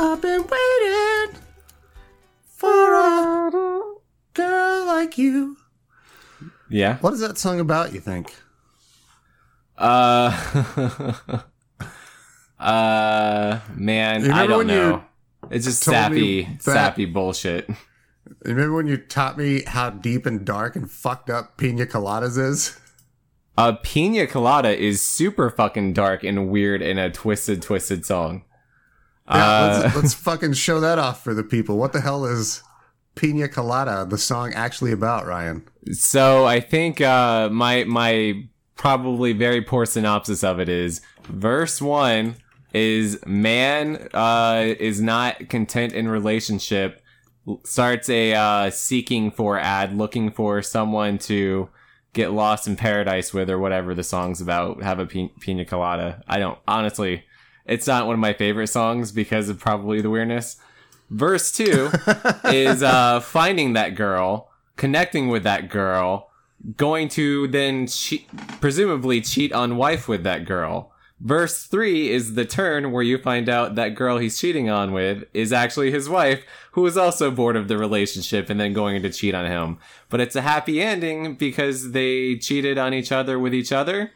I've been waiting for a girl like you. Yeah. What is that song about, you think? Uh. uh. Man, I don't know. It's just sappy, sappy bullshit. Remember when you taught me how deep and dark and fucked up Pina Coladas is? A pina colada is super fucking dark and weird in a twisted, twisted song. Yeah, Uh, let's, let's fucking show that off for the people. What the hell is Pina Colada, the song, actually about, Ryan? So I think uh, my my probably very poor synopsis of it is verse one is man uh, is not content in relationship starts a uh, seeking for ad looking for someone to get lost in paradise with or whatever the song's about have a pina colada i don't honestly it's not one of my favorite songs because of probably the weirdness verse two is uh, finding that girl, connecting with that girl, going to then cheat, presumably cheat on wife with that girl. Verse three is the turn where you find out that girl he's cheating on with is actually his wife, who is also bored of the relationship and then going to cheat on him. But it's a happy ending because they cheated on each other with each other.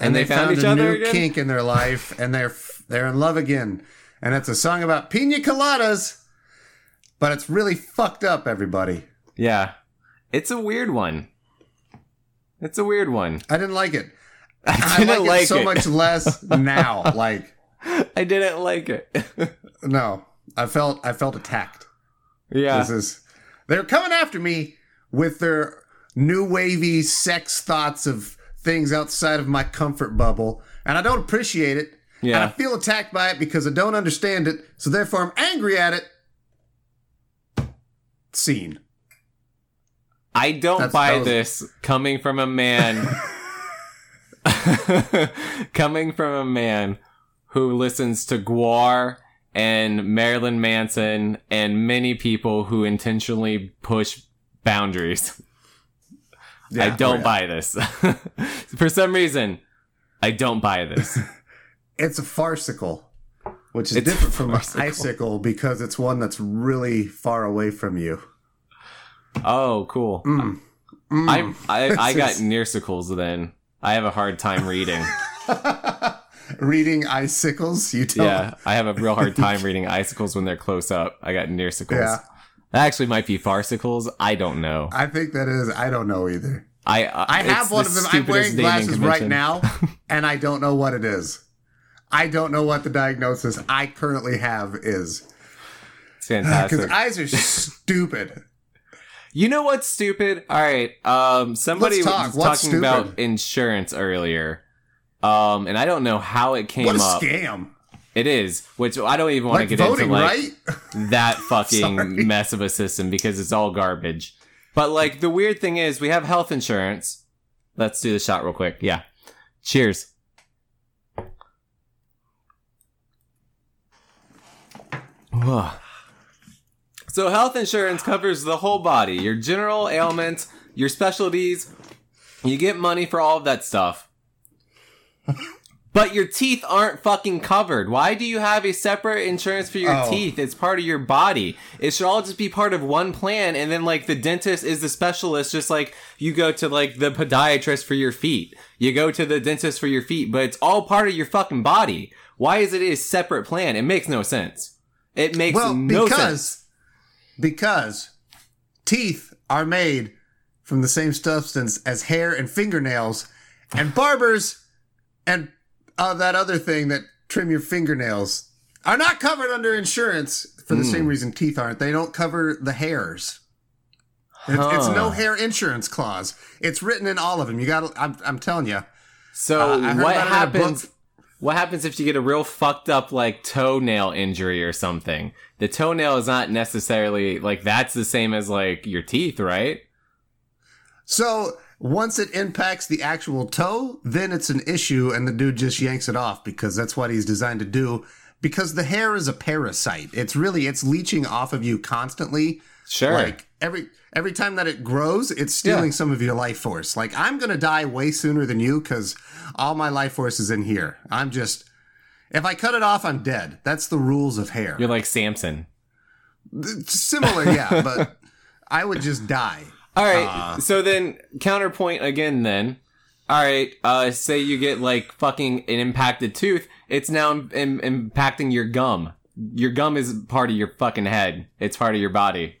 And they found each a other new again? kink in their life, and they're they're in love again. And it's a song about Pina Coladas, but it's really fucked up. Everybody, Yeah. It's a weird one. It's a weird one. I didn't like it. I I didn't like, like it so it. much less now. Like, I didn't like it. no, I felt I felt attacked. yeah. This is they're coming after me with their new wavy sex thoughts of things outside of my comfort bubble, and I don't appreciate it. And I feel attacked by it because I don't understand it, so therefore I'm angry at it. Scene. I don't That's- buy was- this coming from a man. coming from a man who listens to Gwar and Marilyn Manson and many people who intentionally push boundaries. I don't yeah. buy this. For some reason, I don't buy this. It's a farcical, which is It's different from an farcical. icicle because it's one that's really far away from you. Oh, cool. Mm. I I, I got nearsicles then. I have a hard time reading. Reading icicles, you tell Yeah, I have a real hard time reading icicles when they're close up. I got nearsicles. Yeah. That actually might be farcicles. I don't know. I think that is. I don't know either. I I, I have one the of them. I'm wearing glasses right now, and I don't know what it is. I don't know what the diagnosis I currently have is It's because fantastic. eyes are stupid. you know what's stupid? All right. Um, somebody talk. was talking about insurance earlier. Um, and I don't know how it came What a up. scam! It is, which I don't even want Like to get voting, into. Like right? that fucking mess of a system because it's all garbage. But like the weird thing is we have health insurance. Let's do the shot real quick. Yeah. Cheers. So health insurance covers the whole body, your general ailments, your specialties. You get money for all of that stuff. But your teeth aren't fucking covered. Why do you have a separate insurance for your Oh. teeth? It's part of your body. It should all just be part of one plan and then like the dentist is the specialist just like you go to like the podiatrist for your feet. You go to the dentist for your feet, but it's all part of your fucking body. Why is it a separate plan? It makes no sense. It makes Well, no because sense. because because teeth are made from the same substance as hair and fingernails, and barbers and uh, that other thing that trim your fingernails are not covered under insurance for the Hmm. same reason teeth aren't. They don't cover the hairs. It's, it's no hair insurance clause. It's written in all of them. You got. I'm, I'm telling you. So Uh, what about it in a happens? What happens if you get a real fucked up like toenail injury or something? The toenail is not necessarily like that's the same as like your teeth, right? So once it impacts the actual toe, then it's an issue, and the dude just yanks it off because that's what he's designed to do. Because the hair is a parasite. It's really it's leeching off of you constantly. Sure. Like every every time that it grows, it's stealing Yeah. some of your life force. Like I'm gonna die way sooner than you because all my life force is in here. I'm just If I cut it off, I'm dead. That's the rules of hair. You're like Samson. Similar, yeah, but I would just die. All right. Uh. so then counterpoint again then. All right, uh say you get like fucking an impacted tooth, it's now Im- im- impacting your gum. Your gum is part of your fucking head. It's part of your body.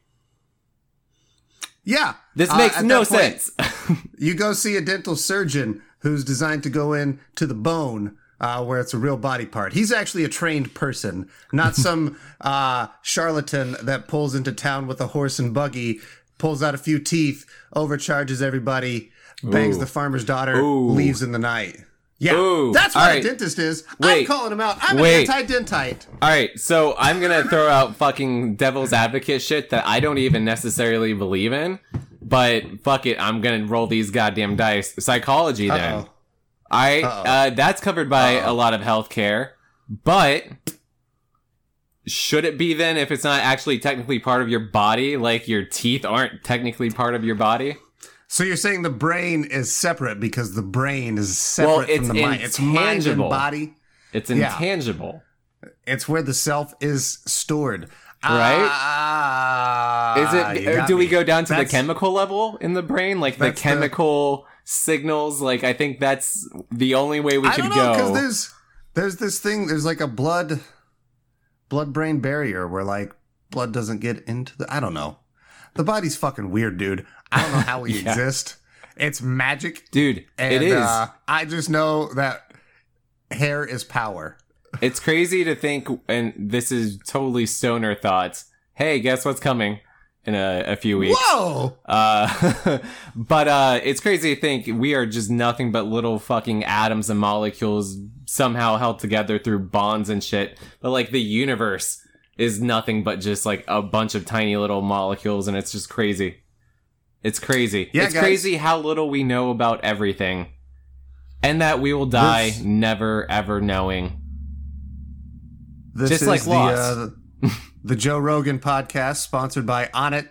Yeah. This Uh, makes at no point, sense. You go see a dental surgeon who's designed to go in to the bone uh, where it's a real body part. He's actually a trained person, not some uh, charlatan that pulls into town with a horse and buggy, pulls out a few teeth, overcharges everybody, bangs Ooh. the farmer's daughter, Ooh. leaves in the night. Yeah, Ooh. that's what All a dentist is. I'm calling him out. I'm Wait. an anti-dentite. All right, so I'm going to throw out fucking devil's advocate shit that I don't even necessarily believe in, but fuck it, I'm going to roll these goddamn dice. Psychology then. Uh-oh. I uh, that's covered by Uh-oh. a lot of healthcare, but should it be then if it's not actually technically part of your body? Like your teeth aren't technically part of your body? So you're saying the brain is separate because the brain is separate Well, from the mind. It's mind and body. It's Yeah. intangible. It's where the self is stored. Right? Ah, Is it? do we me. go down to That's- the chemical level in the brain, like the That's the- chemical signals? Like I think that's the only way we I could don't know because go. there's there's this thing. There's like a blood blood brain barrier where like blood doesn't get into the. I don't know. The body's fucking weird, dude. I don't know how we Yeah. exist. It's magic. Dude, And, it is. Uh, I just know that hair is power. it's crazy to think, and this is totally stoner thoughts. Hey, guess what's coming in a, a few weeks? Whoa! Uh, but uh, it's crazy to think we are just nothing but little fucking atoms and molecules somehow held together through bonds and shit. But like the universe is nothing but just like a bunch of tiny little molecules, and it's just crazy. It's crazy. Yeah, it's guys. crazy how little we know about everything, and that we will die This- never ever knowing. This Just is like the, Lost. uh, the Joe Rogan podcast sponsored by Onnit,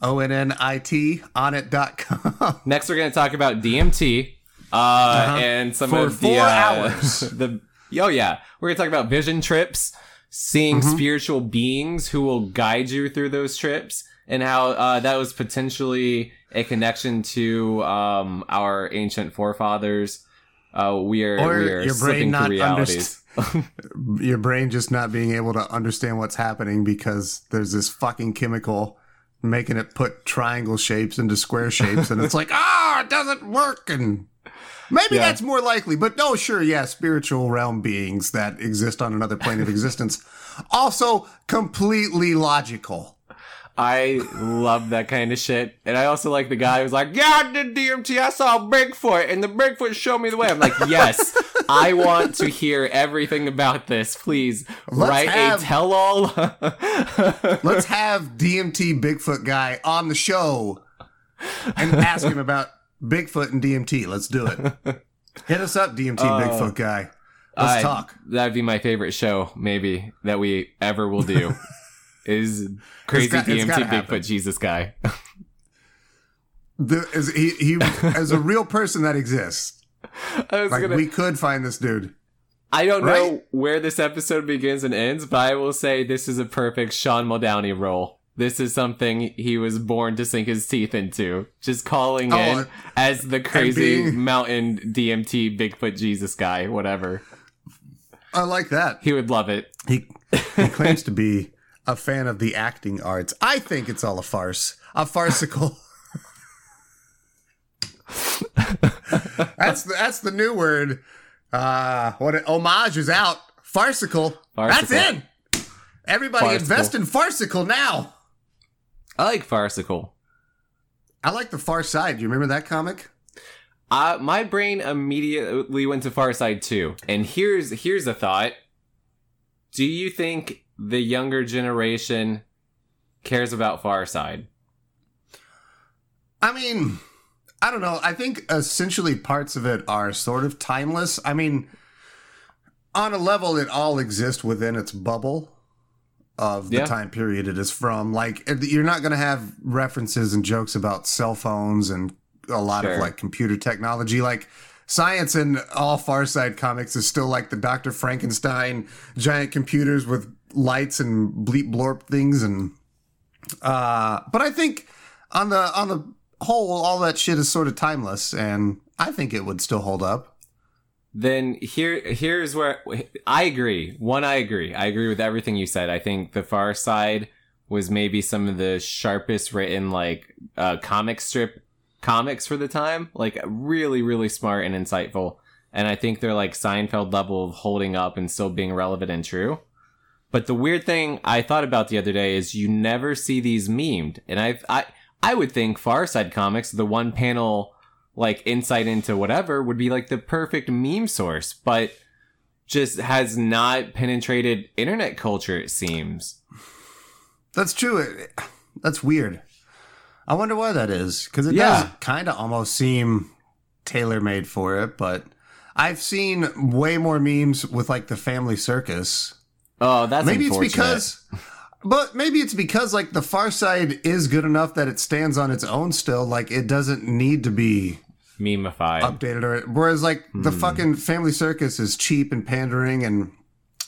O N N I T, onnit.com. Next, we're going to talk about DMT uh, and some Uh-huh. For of the four uh, hours. the oh yeah, we're going to talk about vision trips, seeing Mm-hmm. spiritual beings who will guide you through those trips, and how uh, that was potentially a connection to um, our ancient forefathers. Uh, we are Or we are your brain not realities. Your brain just not being able to understand what's happening because there's this fucking chemical making it put triangle shapes into square shapes. And it's like, ah, it doesn't work. And maybe Yeah. that's more likely. But no, sure, yeah, spiritual realm beings that exist on another plane of existence. Also completely logical. I love that kind of shit. And I also like the guy who's like, Yeah, I did DMT. I saw Bigfoot, and the Bigfoot showed me the way. I'm like, Yes, I want to hear everything about this. Please Let's write have- a tell all. Let's have DMT Bigfoot guy on the show and ask him about Bigfoot and DMT. Let's do it. Hit us up, DMT uh, Bigfoot guy. Let's talk. That'd be my favorite show, maybe, that we ever will do. is crazy got- it's DMT Bigfoot happen. Jesus guy. The, as he, he as a real person that exists. I was Like gonna we could find this dude. I don't know where this episode begins and ends, but I will say this is a perfect Sean Muldowney role. This is something he was born to sink his teeth into. Just calling Oh, in as the crazy being- mountain DMT Bigfoot Jesus guy, whatever. I like that. He would love it. He he claims to be a fan of the acting arts. I think it's all a farce, a farcical. that's the, that's the new word. Uh, what it, homage is out. Farcical. That's Farcical. in. Everybody Farcical. invest in farcical now. I like farcical. I like the Far Side. Do you remember that comic? Uh, my brain immediately went to Far Side too. And here's here's a thought. Do you think the younger generation cares about Far Side? I mean, I don't know. I think essentially parts of it are sort of timeless. I mean, on a level, it all exists within its bubble of the Yeah. time period it is from. Like, you're not going to have references and jokes about cell phones and a lot Sure. of like computer technology. Like, science in all Far Side comics is still like the Dr. Frankenstein giant computers with lights and bleep blorp things and uh but I think on the on the whole all that shit is sort of timeless and I think it would still hold up. Then here, here's where I agree. One, I agree. I agree with everything you said. I think the Far Side was maybe some of the sharpest written like uh, comic strip comics for the time. Like really, really smart and insightful. And I think they're like Seinfeld level of holding up and still being relevant and true. But the weird thing I thought about the other day is you never see these memed, and I I I would think Far Side Comics, the one panel like insight into whatever, would be like the perfect meme source, but just has not penetrated internet culture. It seems. That's true. It, that's weird. I wonder why that is because it Yeah. does kind of almost seem tailor made for it. But I've seen way more memes with like the Family Circus. Oh, that's maybe it's because, but maybe it's because like the Far Side is good enough that it stands on its own still. Like it doesn't need to be memeified. updated or whereas like the Hmm. fucking Family Circus is cheap and pandering and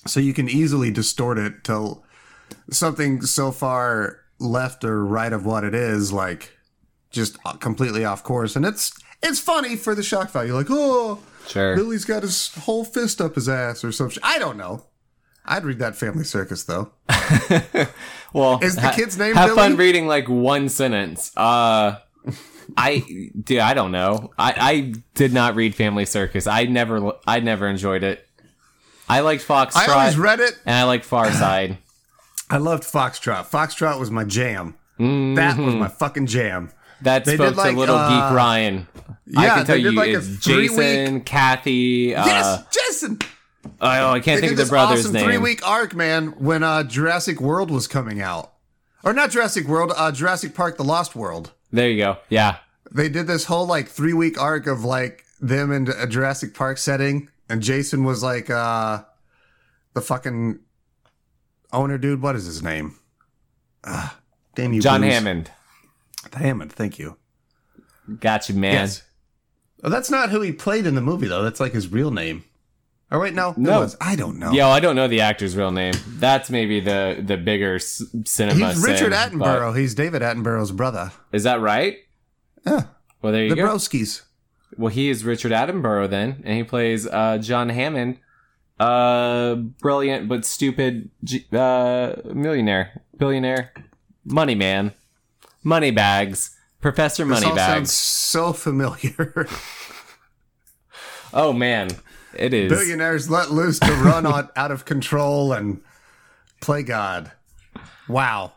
so you can easily distort it till something so far left or right of what it is like just completely off course and it's it's funny for the shock value like oh sure. Billy's got his whole fist up his ass or some shit. I don't know I'd read that Family Circus though Well, Is the kid's name Have fun reading like one sentence. Uh, I, dude, I don't know. I, I did not read Family Circus. I never, I never enjoyed it. I liked Foxtrot, I always read it and I liked Far Side. I loved Foxtrot Foxtrot was my jam that was my fucking jam That They spoke did, like, to little uh, geek Ryan. I yeah, can tell they did, you, like, a it's three-week- Jason, Kathy. Uh, yes Jason oh, I can't They think of the brother's awesome name. three week arc, man, when uh, Jurassic World was coming out. Or not Jurassic World, uh, Jurassic Park The Lost World. There you go. Yeah. They did this whole like three week arc of like them in a Jurassic Park setting, and Jason was like uh the fucking owner dude. What is his name? Uh, damn you, John Booze. Hammond. Hammond, thank you. Got you, man. Yes. Oh, that's not who he played in the movie though. That's like his real name. Oh wait, no, No. I don't know. Yo, I don't know the actor's real name. That's maybe the the bigger s- cinema. He's Richard sin, Attenborough. He's David Attenborough's brother. Is that right? Yeah, Well, there you the go. Broskis. Well, he is Richard Attenborough then, and he plays uh, John Hammond, uh, brilliant but stupid G- uh, millionaire, billionaire, money man, money bags, Professor all sounds so familiar. Oh man, it is. Billionaires let loose to run on, out of control and play God. Wow.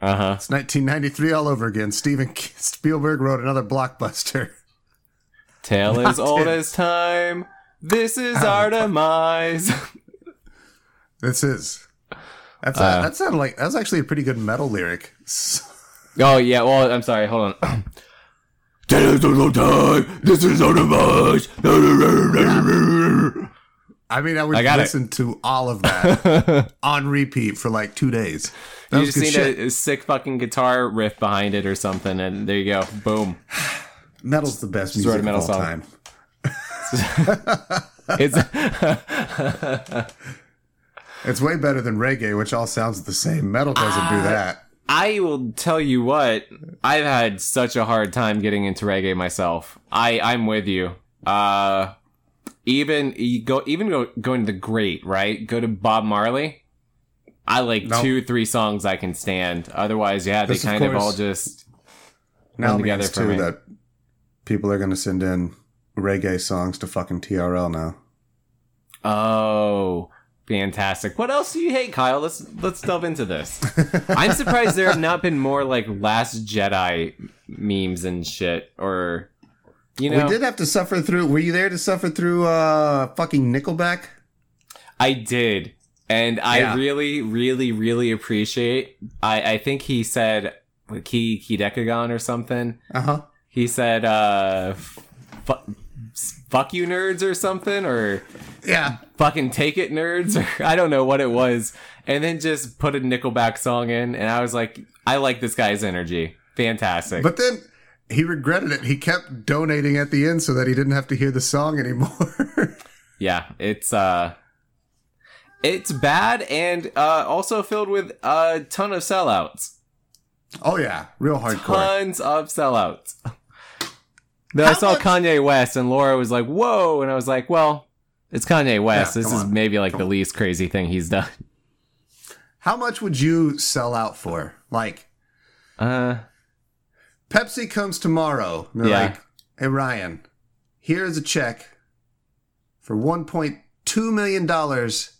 Uh huh. It's 1993 all over again. Steven Spielberg wrote another blockbuster. Tale as old it. as time. This is Oh, our demise. This is. That's Uh, a, that sounded like that was actually a pretty good metal lyric. oh yeah. Well, I'm sorry. Hold on. Tale as old as time. This is our demise. I mean, I would I got it. listen to all of that on repeat for like two days. That you was just need shit. a, a sick fucking guitar riff behind it or something, and there you go. Boom. Metal's the best wrote music a metal of all song. time. It's It's way better than reggae, which all sounds the same. Metal doesn't Ah. do that. I will tell you what, I've had such a hard time getting into reggae myself. I I'm with you. Uh even you go even go going to the great, right? Go to Bob Marley. I like No. two, three songs I can stand. Otherwise, yeah, they This, of kind of course- all just Now together means for too me. that people are going to send in reggae songs to fucking TRL now. Oh, fantastic! What else do you hate, Kyle? Let's let's delve into this. I'm surprised there have not been more like Last Jedi memes and shit, or you know, we did have to suffer through. Were you there to suffer through uh fucking Nickelback? I did, and I Yeah. really, really, really appreciate. I I think he said Key Key Decagon or something. Uh huh. He said, uh, fu- "Fuck you, nerds" or something, or Yeah. fucking take it nerds or I don't know what it was and then just put a Nickelback song in and I was like I like this guy's energy fantastic But then he regretted it. He kept donating at the end so that he didn't have to hear the song anymore. Yeah, it's uh it's bad and uh also filled with a ton of sellouts. oh yeah, real hardcore. Tons of sellouts. Then I saw much- Kanye West and Laura was like, "Whoa!" and I was like, "Well, it's Kanye West. Yeah, this is on. maybe like Come the on. least crazy thing he's done." How much would you sell out for? Like Uh, Pepsi comes tomorrow. And they're Yeah. like, hey Ryan, here's a check for one point two million dollars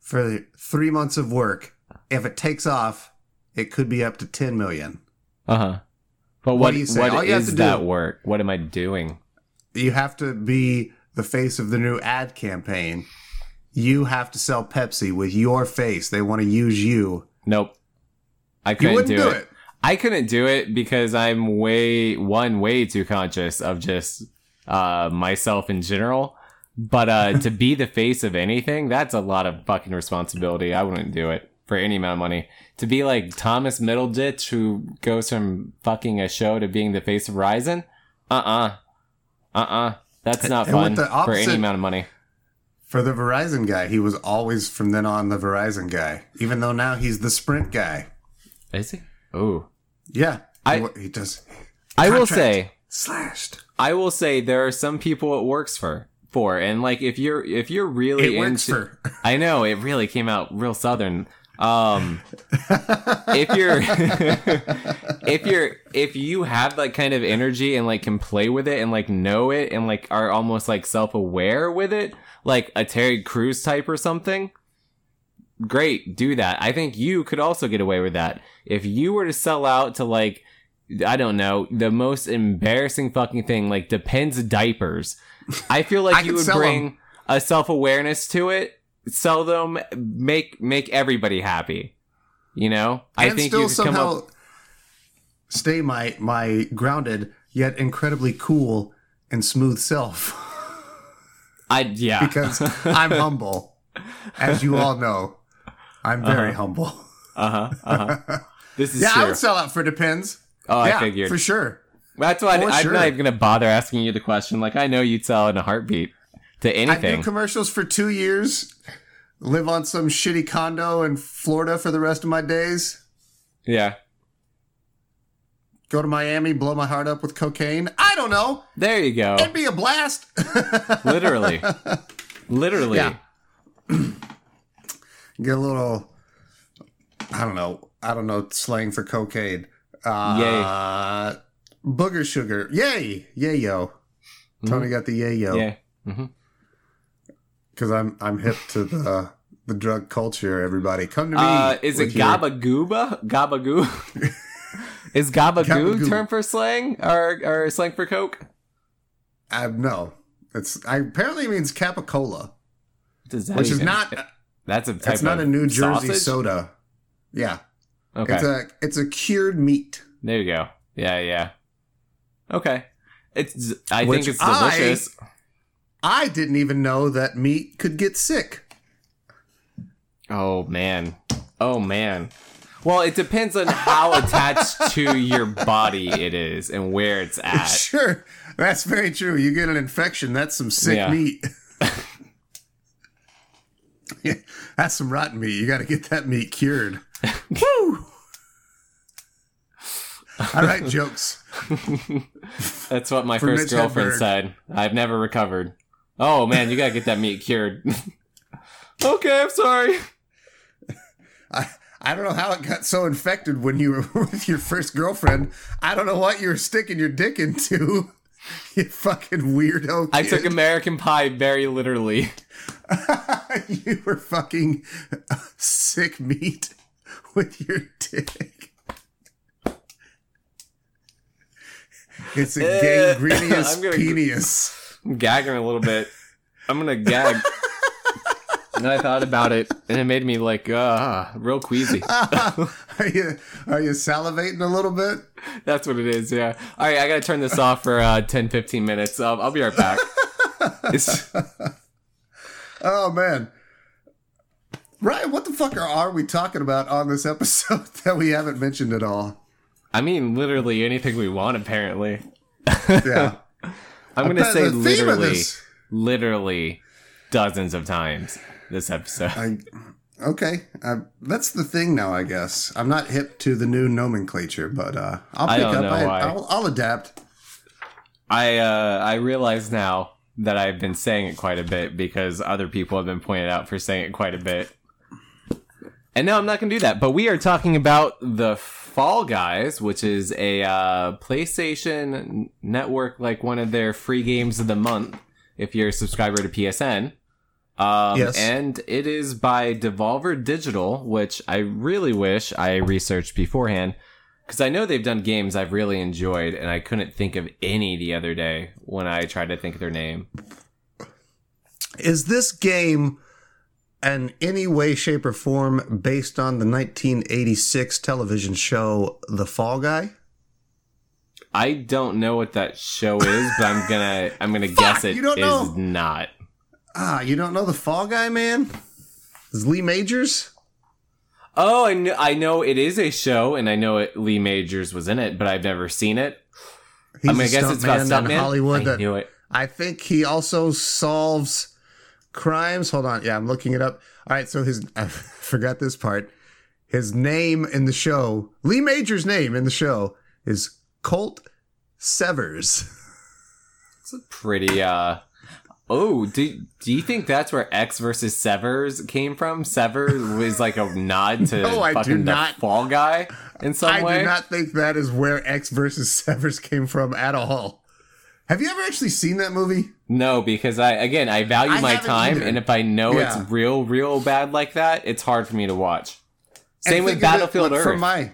for three months of work. If it takes off, it could be up to ten million. uh huh. But What what do you say? what All you have to that do- work? What am I doing? You have to be the face of the new ad campaign. You have to sell Pepsi with your face. They want to use you. Nope. I couldn't do, do it. it. I couldn't do it because I'm way one way too conscious of just uh myself in general. But uh to be the face of anything, that's a lot of fucking responsibility. I wouldn't do it for any amount of money. To be like Thomas Middleditch who goes from fucking a show to being the face of Verizon? Uh-uh. Uh-uh. That's not And fun the for any amount of money. For the Verizon guy, he was always from then on the Verizon guy, even though now he's the Sprint guy. Is he? Oh. Yeah, I- he, he does I will say slashed. I will say there are some people it works for for and like if you're if you're really It works into for. I know it really came out real southern. Um if you're if you're if you have that kind of energy and like can play with it and like know it and like are almost like self-aware with it, like a Terry Crews type or something, great, do that. I think you could also get away with that. If you were to sell out to like I don't know, the most embarrassing fucking thing, like Depends diapers. I feel I like you would bring a self awareness to it, sell them, make make everybody happy. You know, I and think still you somehow up. stay my my grounded yet incredibly cool and smooth self I yeah, because I'm humble, as you all know. I'm very humble. uh huh, uh huh. This is Yeah, I would sell out for Depends. oh, yeah, I figured. for sure. That's why for I, I'm sure. not even gonna bother asking you the question. Like I know you'd sell in a heartbeat to I do commercials for two years. Live on some shitty condo in Florida for the rest of my days. yeah, Go to Miami, blow my heart up with cocaine. I don't know. there you go. It'd be a blast. Literally, literally. Yeah. Get a little. I don't know. I don't know slang for cocaine. Uh, Booger sugar. Yay! Yay yo. Tony got the yay yo. Yeah. hmm Because I'm I'm hip to the the drug culture. Everybody, come to me. Uh, is it with your- gabagooba? Gabagoo? is gabagoo Gabagoo. term for slang or or slang for coke? Uh, no, it's I, apparently it means capicola, Does that which is not. That's a type That's not of a New Jersey soda. Yeah, Okay, it's a it's a cured meat. there you go. Yeah, yeah. Okay, it's. I Which think it's delicious. I didn't even know that meat could get sick. Oh man. Oh man. Well, it depends on how attached to your body it is and where it's at. Sure, that's very true. You get an infection, that's some sick Yeah. meat. Yeah, that's some rotten meat. You got to get that meat cured. Woo! All right, jokes. That's what my For first Mitch girlfriend Hedberg. said. I've never recovered. Oh man, you gotta get that meat cured. okay, I'm sorry. I, I don't know how it got so infected when you were with your first girlfriend. I don't know what you were sticking your dick into. You fucking weirdo. I took American Pie very literally. you were fucking sick meat with your dick. It's a Eh, gangrenous I'm penis. I'm gagging a little bit. I'm gonna gag. and I thought about it, and it made me like, uh, real queasy. are you are you salivating a little bit? That's what it is, yeah. All right, I gotta turn this off for uh, 10, 15 minutes. Um, I'll be right back. Oh man. Ryan, what the fuck are we talking about on this episode that we haven't mentioned at all? I mean, literally anything we want, apparently. Yeah. I'm going to say the literally, literally dozens of times this episode. I, okay. Uh, that's the thing now, I guess. I'm not hip to the new nomenclature, but uh, I'll pick up. I, why. I'll, I'll adapt. I uh, I realize now that I've been saying it quite a bit because other people have been pointed out for saying it quite a bit. And no, I'm not going to do that. But we are talking about the Fall Guys, which is a uh, PlayStation Network, like one of their free games of the month. If you're a subscriber to PSN. Um, Yes. And it is by Devolver Digital, which I really wish I researched beforehand because I know they've done games I've really enjoyed, and I couldn't think of any the other day when I tried to think of their name. Is this game in any way, shape, or form based on the 1986 television show The Fall Guy? I don't know what that show is, but I'm gonna I'm gonna guess it is know? not. Ah, you don't know The Fall Guy, man? Is Lee Majors? Oh, I know, I know it is a show, and I know it, Lee Majors was in it, but I've never seen it. He's I'm gonna guess it's about stuntman in. Hollywood. I that knew it. I think he also solves crimes. Hold on. Yeah, I'm looking it up. All right, so his I forgot this part. His name in the show, Lee Major's name in the show is Colt Severs. It's a pretty uh Oh, do do you think that's where Ecks versus Severs came from? Severs was like a nod to No, I do not. Fall Guy in some I way. do not think that is where Ecks versus Severs came from at all. Have you ever actually seen that movie? No, because I again I value I my time, either. and if I know Yeah. it's real, real bad like that, it's hard for me to watch. Same with of it, Battlefield Earth. From my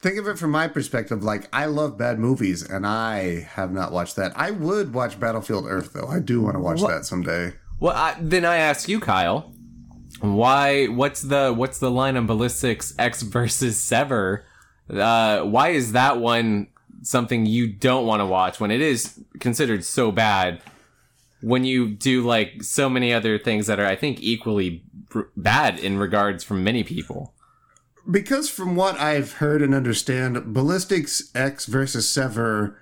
think of it from my perspective, like I love bad movies, and I have not watched that. I would watch Battlefield Earth, though. I do want to watch that someday. well, I, then I ask you, Kyle, why? What's the what's the line on ballistics Ecks versus Sever? Uh, why is that one something you don't want to watch when it is considered so bad? When you do like so many other things that are, I think, equally bad in regards from many people. Because from what I've heard and understand, Ballistics Ecks versus Sever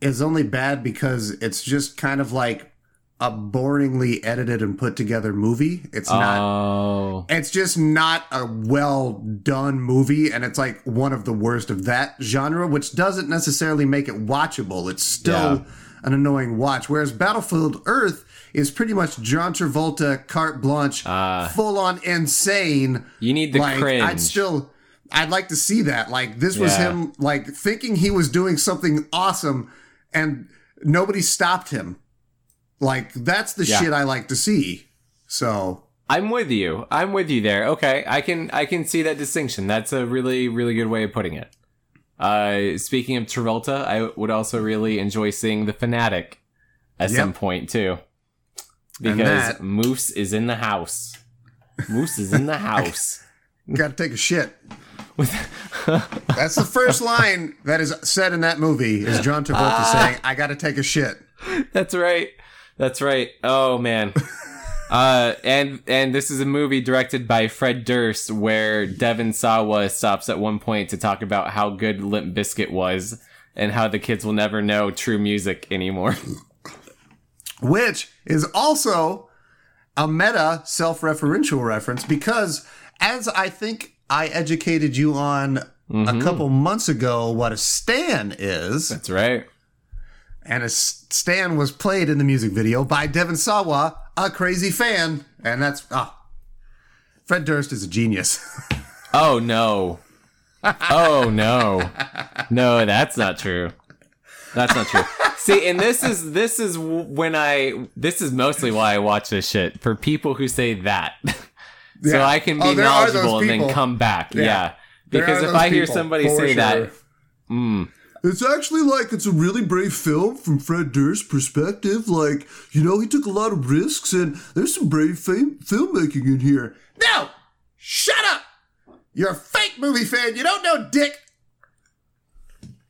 is only bad because it's just kind of like a boringly edited and put together movie. It's not Oh, it's just not a well done movie and it's like one of the worst of that genre which doesn't necessarily make it watchable it's still Yeah. an annoying watch whereas battlefield earth is pretty much john travolta carte blanche Ah. full on insane you need the like cringe. i'd still i'd like to see that like this was Yeah. him like thinking he was doing something awesome and nobody stopped him like that's the Yeah. shit i like to see so I'm with you. I'm with you there. Okay, I can I can see that distinction. That's a really really good way of putting it. Uh, speaking of Travolta, I would also really enjoy seeing the Fanatic at Yep. some point too, because that- Moose is in the house. Moose is in the house. Got to take a shit. With That's the first line that is said in that movie is John Travolta Ah. saying, "I got to take a shit." That's right. That's right. Oh man. Uh, and and this is a movie directed by Fred Durst, where Devon Sawa stops at one point to talk about how good Limp Bizkit was, and how the kids will never know true music anymore. Which is also a meta self-referential reference because as I think I educated you on a couple months ago what a stan is, That's right. And a stan was played in the music video by Devon Sawa, a crazy fan, and that's ah. Fred Durst is a genius. Oh no. Oh no. No, that's not true. That's not true. See, and this is this is when I this is mostly why I watch this shit for people who say that. so I can Oh, be those knowledgeable and then come back. Yeah. Yeah. Because if I hear somebody say sure. that, mm, It's actually like it's a really brave film from Fred Durst's perspective. Like, you know, he took a lot of risks and there's some brave fam- filmmaking in here. No! Shut up! You're a fake movie fan. You don't know dick.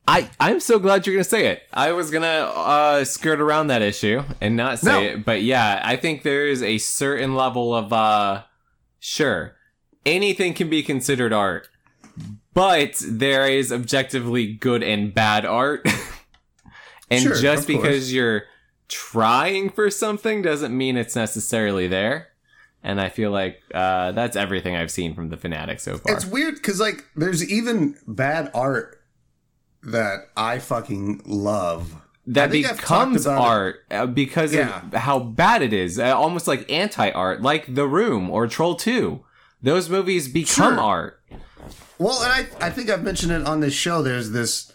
I I'm so glad you're gonna say it. I was gonna uh, skirt around that issue and not say No. it, but yeah, I think there is a certain level of uh, sure, anything can be considered art, but there is objectively good and bad art. and Sure, just of course. because you're trying for something doesn't mean it's necessarily there. And I feel like uh, that's everything I've seen from the Fanatic so far. It's weird because like there's even bad art that I fucking love. that I think I've becomes about it. art uh, because Yeah. of how bad it is. Uh, almost like anti art, like The Room or Troll 2. Those movies become Sure. art. Well, and I I think I've mentioned it on this show. There's this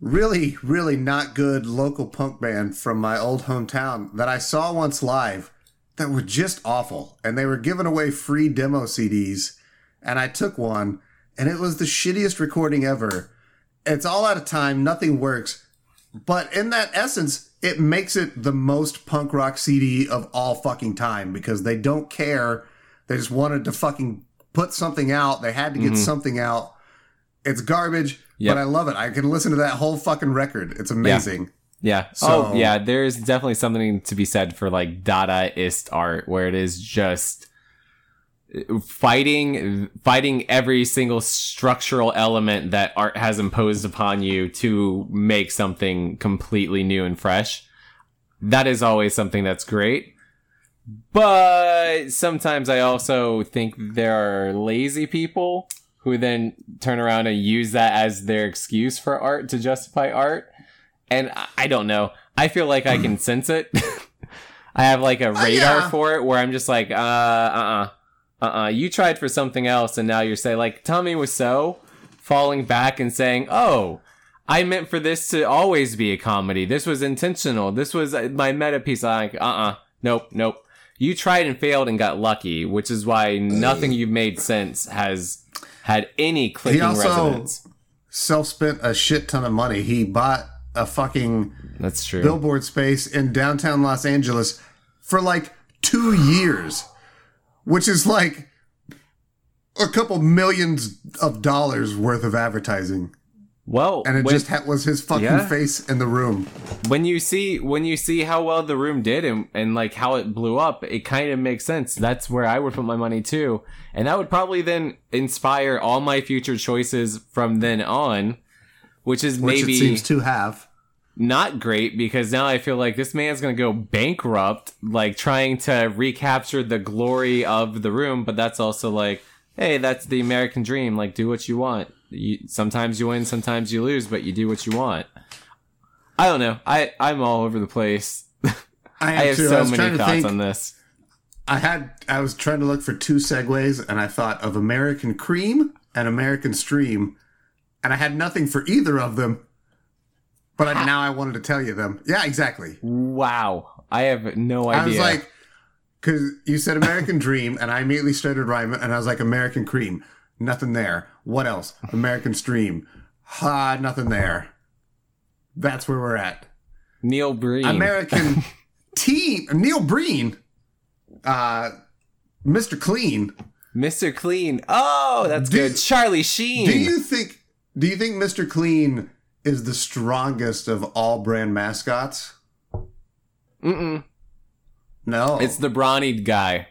really really not good local punk band from my old hometown that I saw once live that were just awful, and they were giving away free demo CDs, and I took one, and it was the shittiest recording ever. It's all out of time, nothing works, but in that essence, it makes it the most punk rock CD of all fucking time because they don't care. They just wanted to fucking put something out. They had to get mm-hmm. something out. It's garbage, Yep. but I love it. I can listen to that whole fucking record. It's amazing. Yeah. So- oh, yeah. There's definitely something to be said for like Dadaist art, where it is just uh, fighting, fighting every single structural element that art has imposed upon you to make something completely new and fresh. That is always something that's great. But sometimes I also think there are lazy people who then turn around and use that as their excuse for art to justify art and I- I don't know. I feel like I can sense it. I have like a radar yeah. for it where I'm just like, uh, uh, uh, uh, You tried for something else, and now you're saying like Tommy was so falling back and saying, "Oh, I meant for this to always be a comedy. This was intentional. This was uh, my meta piece." I'm like, uh, uh nope, nope. You tried and failed and got lucky, which is why nothing you've made since has had any clicking also- resonance. Self spent a shit ton of money. He bought a fucking That's true. billboard space in downtown Los Angeles for like two years, which is like a couple millions of dollars worth of advertising. Well, And it when- just ha- was his fucking Yeah. face in the room. when you see when you see how well the room did and, and like how it blew up it kind of makes sense that's where i would put my money too and that would probably then inspire all my future choices from then on which is Which maybe it seems to have. not great because now i feel like this man's gonna go bankrupt like trying to recapture the glory of the room but that's also like hey that's the american dream like do what you want you, sometimes you win sometimes you lose but you do what you want i don't know i i'm all over the place I, I have too. So was many thoughts think- on this. I had I was trying to look for two segues, and I thought of American Cream and American Stream, and I had nothing for either of them. But I, now I wanted to tell you them. Yeah, exactly. Wow, I have no idea. I was like, because you said American Dream, and I immediately started rhyming, and I was like, American Cream, nothing there. What else? American Stream, ha, nothing there. That's where we're at. Neil Breen. American Team, Neil Breen, uh, Mr. Clean. Mr. Clean. Oh, that's Do- good. Charlie Sheen. Do you think? Do you think Mr. Clean is the strongest of all brand mascots? Mm-mm. No. It's the brawny guy.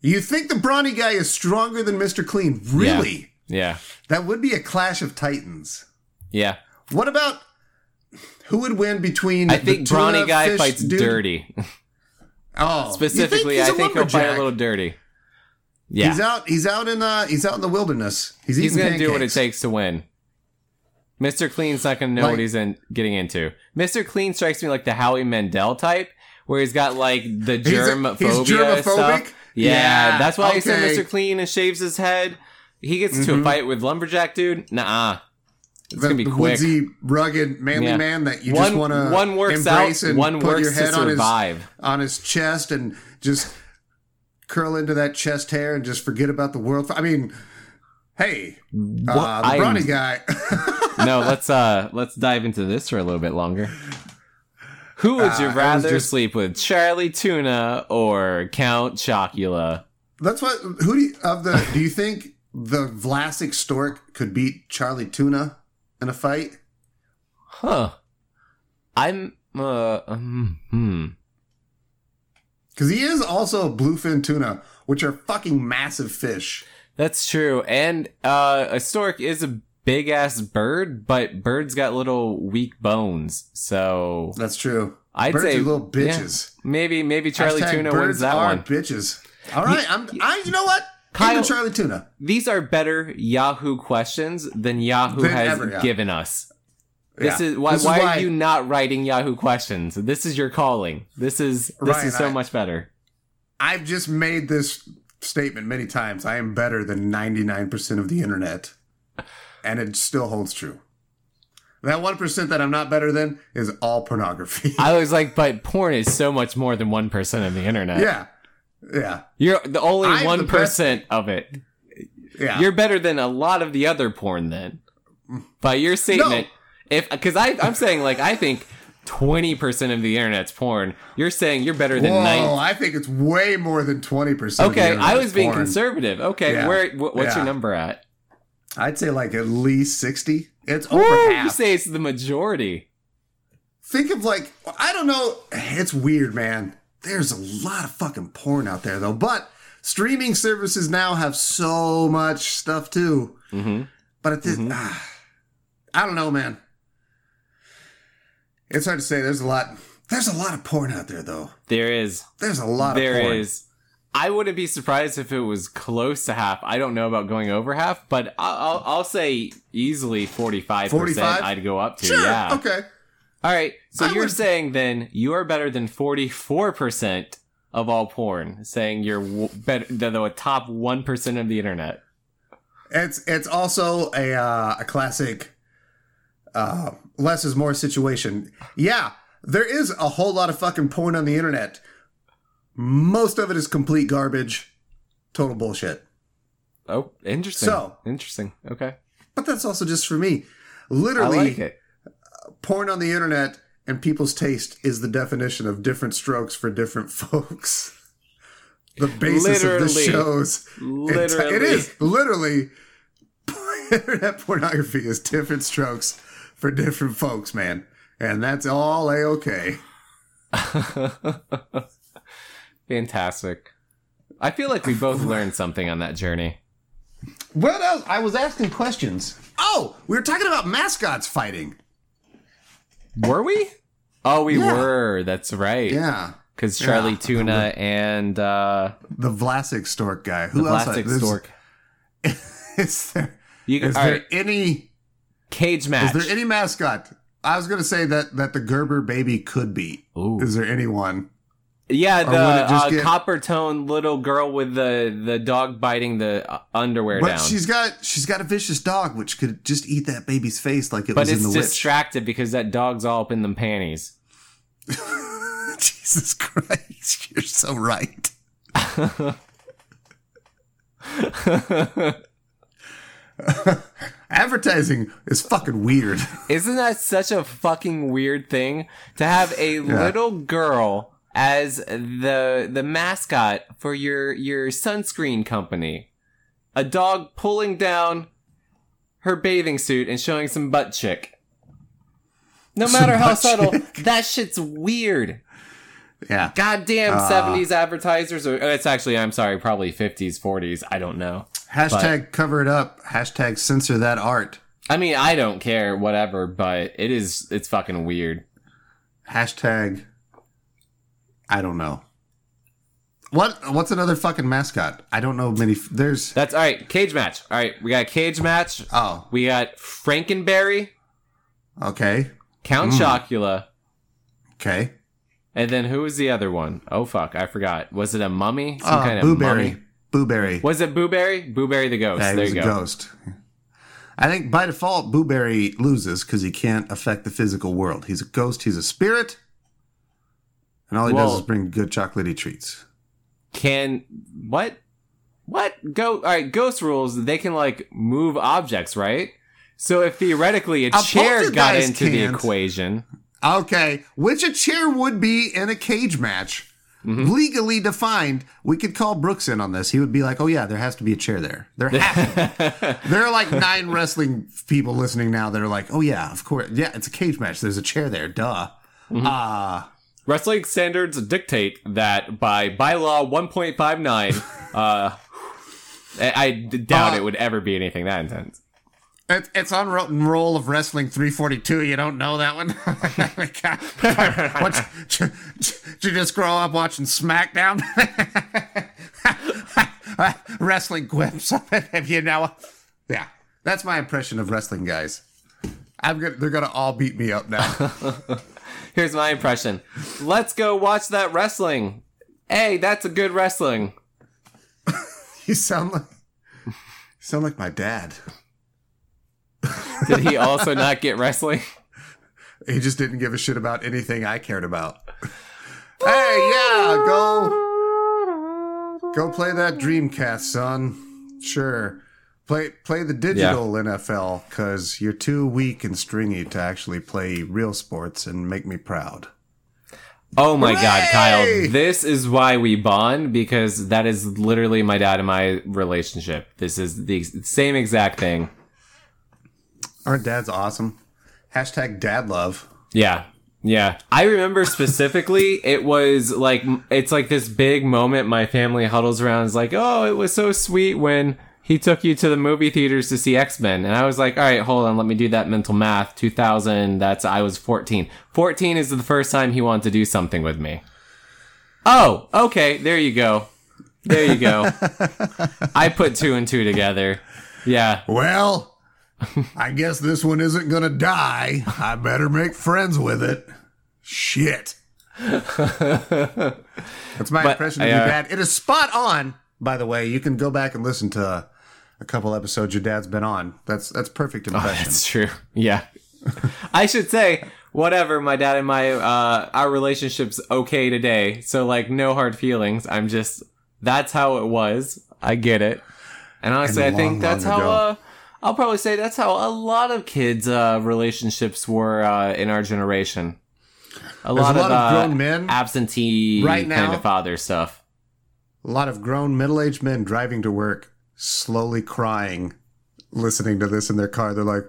you think the brawny guy is stronger than Mr. Clean? Really? Yeah. That would be a clash of titans. Yeah. What about who would win between? I think the brawny guy fights dude? dirty. Oh, Specifically, he's I think he'll fight a little dirty. Yeah. He's out. He's out in. Uh, he's out in the wilderness. He's He's gonna do what it takes to win. Mr. Clean's not gonna know Like- what he's in getting into. Mr. Clean strikes me like the Howie Mandel type, where he's got like the He's a- germophobia he's germophobic? stuff. Yeah, Yeah, that's why he said. Mr. Clean and shaves his head. He gets to a fight with lumberjack dude. Nah, it's the, gonna be the quick. woodsy, rugged, manly Yeah. man that you one just want to one works out, and one put works your head on survive. his on his chest and just curl into that chest hair and just forget about the world. I mean, hey, uh, the I'm- brawny guy. no, let's uh let's dive into this for a little bit longer. Who would Uh, you was rather just- sleep with, Charlie Tuna or Count Chocula? That's what. Who do you, of the? Do you think the Vlasic stork could beat Charlie Tuna in a fight? Huh. I'm uh um, hmm. Because he is also a bluefin tuna, which are fucking massive fish. That's true. And uh, a stork is a big ass bird, but birds got little weak bones. So That's true. I'd birds say little yeah, bitches. maybe maybe Charlie Hashtag Tuna wins that are one. bitches. All right, I'm. I. You know what? Kyle- Even Charlie Tuna. These are better Yahoo questions than Yahoo Than has ever, yeah. given us. This Yeah. is why. This is why, are you not writing Yahoo questions? This is your calling. This is this Ryan, is so I- much better. I've just made this statement many times. I am better than 99% of the internet. And it still holds true. That 1% that I'm not better than is all pornography. I was like, but porn is so much more than one percent of the internet. yeah. Yeah. You're the only I'm the one best- percent of it. Yeah. You're better than a lot of the other porn then. By your statement, if because I I'm saying like I think twenty percent of the internet's porn. You're saying you're better than Whoa. I think it's way more than 20%. of the Okay, I was being porn. conservative. Okay, Yeah. where wh- what's Yeah. your number at? I'd say like at least 60. It's over Woo, you say it's the majority. Think of like I don't know. It's weird, man. There's a lot of fucking porn out there though, but streaming services now have so much stuff too. Mm-hmm. But at this, ah, I don't know, man. It's hard to say. There's a lot. There's a lot of porn out there though. There is. There's a lot There of porn. is. I wouldn't be surprised if it was close to half. I don't know about going over half, but I'll, I'll, I'll say easily 45%. 45? I'd go up to. Sure. Yeah. Okay. All right. So I you're would- saying then you are better than 44% of all porn, saying you're w- better than the top 1% of the internet. It's it's also a uh, a classic uh, less is more situation. Yeah, there is a whole lot of fucking porn on the internet. Most of it is complete garbage, total bullshit. Oh, interesting. So- interesting. Okay. But that's also just for me. I Literally, like it. Porn on the internet and people's taste is the definition of different strokes for different folks. The basis of the show's Literally. it is literally internet pornography is different strokes for different folks, man, and that's all a okay. Fantastic. I feel like we both learned something on that journey. What else? I was asking questions. Oh, we were talking about mascots fighting. Were we? Oh, we Yeah. were. That's right. Yeah, Because Charlie Yeah. Tuna and uh, the Vlasic stork guy. Who the else? there's- stork. Is there? You, Is there right, any? cage match? Is there any mascot? I was gonna say that that the Gerber baby could be. Ooh. Is there anyone? Yeah, the uh, get- Coppertone little girl with the the dog biting the uh, underwear But down. she's got she's got a vicious dog which could just eat that baby's face like it but was in it's the witch. distracted because that dog's all up in them panties. Jesus Christ, you're so right. Advertising is fucking weird. Isn't that such a fucking weird thing to have a little girl as the the mascot for your your sunscreen company? A dog pulling down her bathing suit and showing some butt chick. No matter how subtle, chick. that shit's weird. Yeah. Goddamn Ah. 70s advertisers or it's actually I'm sorry, probably 50s, 40s, I don't know. Hashtag cover it up. Hashtag censor that art. I mean, I don't care whatever, but it is it's fucking weird. Hashtag I don't know. What what's another fucking mascot? I don't know many f- there's That's all right. Cage match. All right, we got a cage match. Oh, We got Frankenberry, okay. Count Chocula, Okay. and then who was the other one? Oh fuck, I forgot. Was it a mummy? Some Uh, kind of Booberry. mummy? Booberry. Was it Booberry? Booberry the ghost. Yeah, there you a go. ghost. I think by default, Booberry loses because he can't affect the physical world. He's a ghost. He's a spirit, and all he Whoa. does is bring good chocolatey treats. Can what? What go? All right, ghost rules. They can like move objects, right? So if theoretically a A chair got into the can't. equation, Okay, which a chair would be in a cage match, Mm-hmm. legally defined. We could call Brooks in on this. He would be like, "Oh yeah, there has to be a chair there. There has to there are like nine wrestling people listening now that are like, "Oh yeah, of course, yeah, it's a cage match. There's a chair there. Duh." Mm-hmm. Ah. Wrestling standards dictate that by bylaw 1.59, uh, I, doubt Uh, it would ever be anything that intense. It, it's on Rotten Roll of Wrestling 342. You don't know that one? what, did you just grow up watching SmackDown? wrestling quips. Have you now? Yeah, that's my impression of wrestling guys. I'm gonna, they're gonna all beat me up now. Here's my impression. Let's go watch that wrestling. Hey, that's a good wrestling. you sound like you sound like my dad. Did he also not get wrestling? He just didn't give a shit about anything I cared about. hey, yeah, go go play that Dreamcast, son. Sure. Play play the digital NFL cuz you're too weak and stringy to actually play real sports and make me proud. Oh my god, Kyle. This is why we bond because that is literally my dad and my relationship. This is the same exact thing. Aren't dads awesome? Hashtag dad love. Yeah. Yeah. I remember specifically, it was like, it's like this big moment my family huddles around. It's like, oh, it was so sweet when he took you to the movie theaters to see X-Men. And I was like, all right, hold on. Let me do that mental math. 2000, that's, I was 14. 14 is the first time he wanted to do something with me. Oh, okay. There you go. There you go. I put two and two together. Yeah. Well, I guess this one isn't gonna die. I better make friends with it. Shit. That's my But, impression of uh, your dad. It is spot on. By the way, you can go back and listen to a couple episodes your dad's been on. That's that's perfect impression. That's true. Yeah. I should say, whatever, my dad and my uh our relationship's okay today. So like no hard feelings. I'm just that's how it was. I get it. And honestly, I think that's how uh I'll probably say that's how a lot of kids uh relationships were uh in our generation. A lot, a lot of uh, grown men absentee right now, kind of father stuff. a lot of grown middle-aged men driving to work, slowly crying, listening to this in their car. They're like,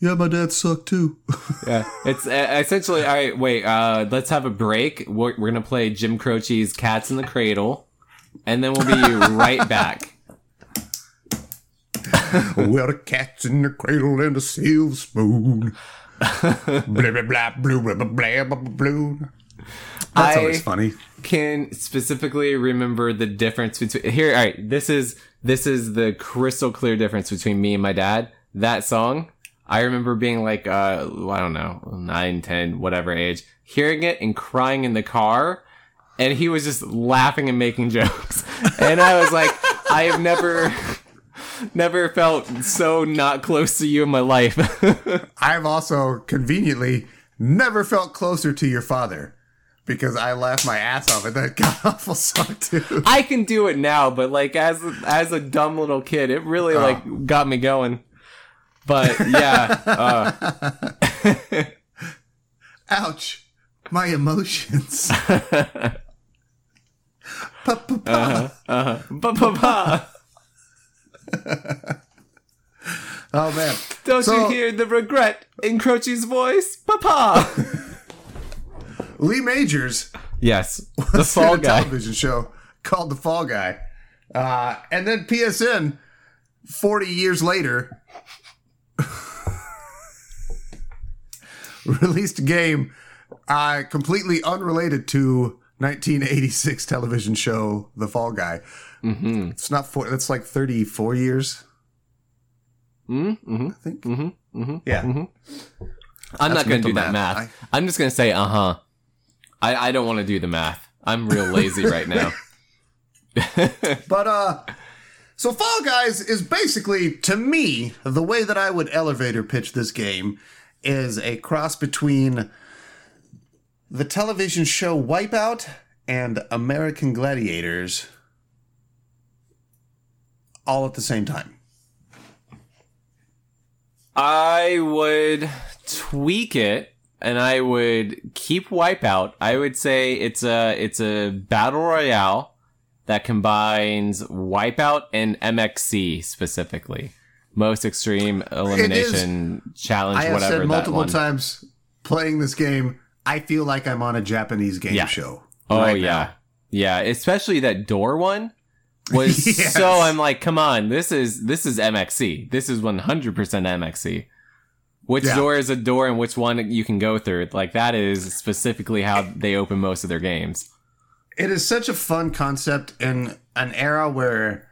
Yeah, my dad sucked too. Yeah, it's essentially all right. Wait, uh, let's have a break. We're, we're gonna play Jim Croce's "Cats in the Cradle," and then we'll be right back. Well, the cat's in the cradle and the silver spoon. blah, blah, blah, blue, blah, blah, blah, blah, blah. That's I- always funny. Can specifically remember the difference between here. All right, this is this is the crystal clear difference between me and my dad. That song, I remember being like, uh, I don't know, nine, ten, whatever age, hearing it and crying in the car. And he was just laughing and making jokes. And I was like, I have never, never felt so not close to you in my life. I've also conveniently never felt closer to your father because I laughed my ass off at that god awful song too. I can do it now, but like as as a dumb little kid, it really like got me going. But yeah, uh, Ouch, my emotions. Uh, ba ba. Oh man, Don't So- you hear the regret in Croce's voice, Papa? Lee Majors yes, the was Fall Guy. television show called The Fall Guy, uh, and then PSN. Forty years later, released a game uh, completely unrelated to 1986 television show The Fall Guy. Mm-hmm. It's not four. That's like 34 years. Mm-hmm. I think. Mm-hmm. Mm-hmm. Yeah. I'm That's not going to do that math. math. I'm just going to say, uh huh. I, I don't want to do the math. I'm real lazy right now. But uh so Fall Guys is basically to me the way that I would elevator pitch this game is a cross between the television show Wipeout and American Gladiators all at the same time. I would tweak it and I would keep Wipeout. I would say it's a it's a battle royale that combines Wipeout and MXC specifically. Most extreme elimination challenge, I have whatever said multiple times playing this game, I feel like I'm on a Japanese game Yeah. show. Oh right yeah, now. yeah. Especially that door one. was Yes. so I'm like, come on, this is this is MXC. This is 100% MXC. Which Yeah. door is a door and which one you can go through? Like that is specifically how they open most of their games. It is such a fun concept in an era where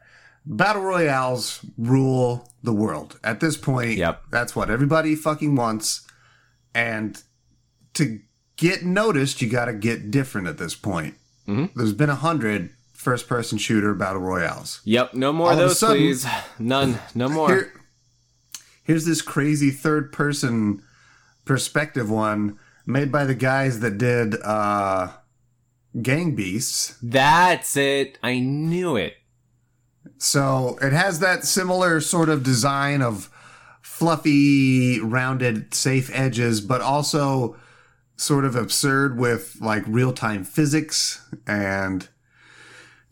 battle royales rule the world. At this point, Yep. that's what everybody fucking wants. And to get noticed, you got to get different at this point. Mhm. There's been a hundred first person shooter battle royales. Yep, no more All of of those, sudden- please. None, no more. Here, here's this crazy third person perspective one made by the guys that did uh, Gang Beasts. That's it. I knew it. So it has that similar sort of design of fluffy, rounded, safe edges, but also sort of absurd with like real time physics and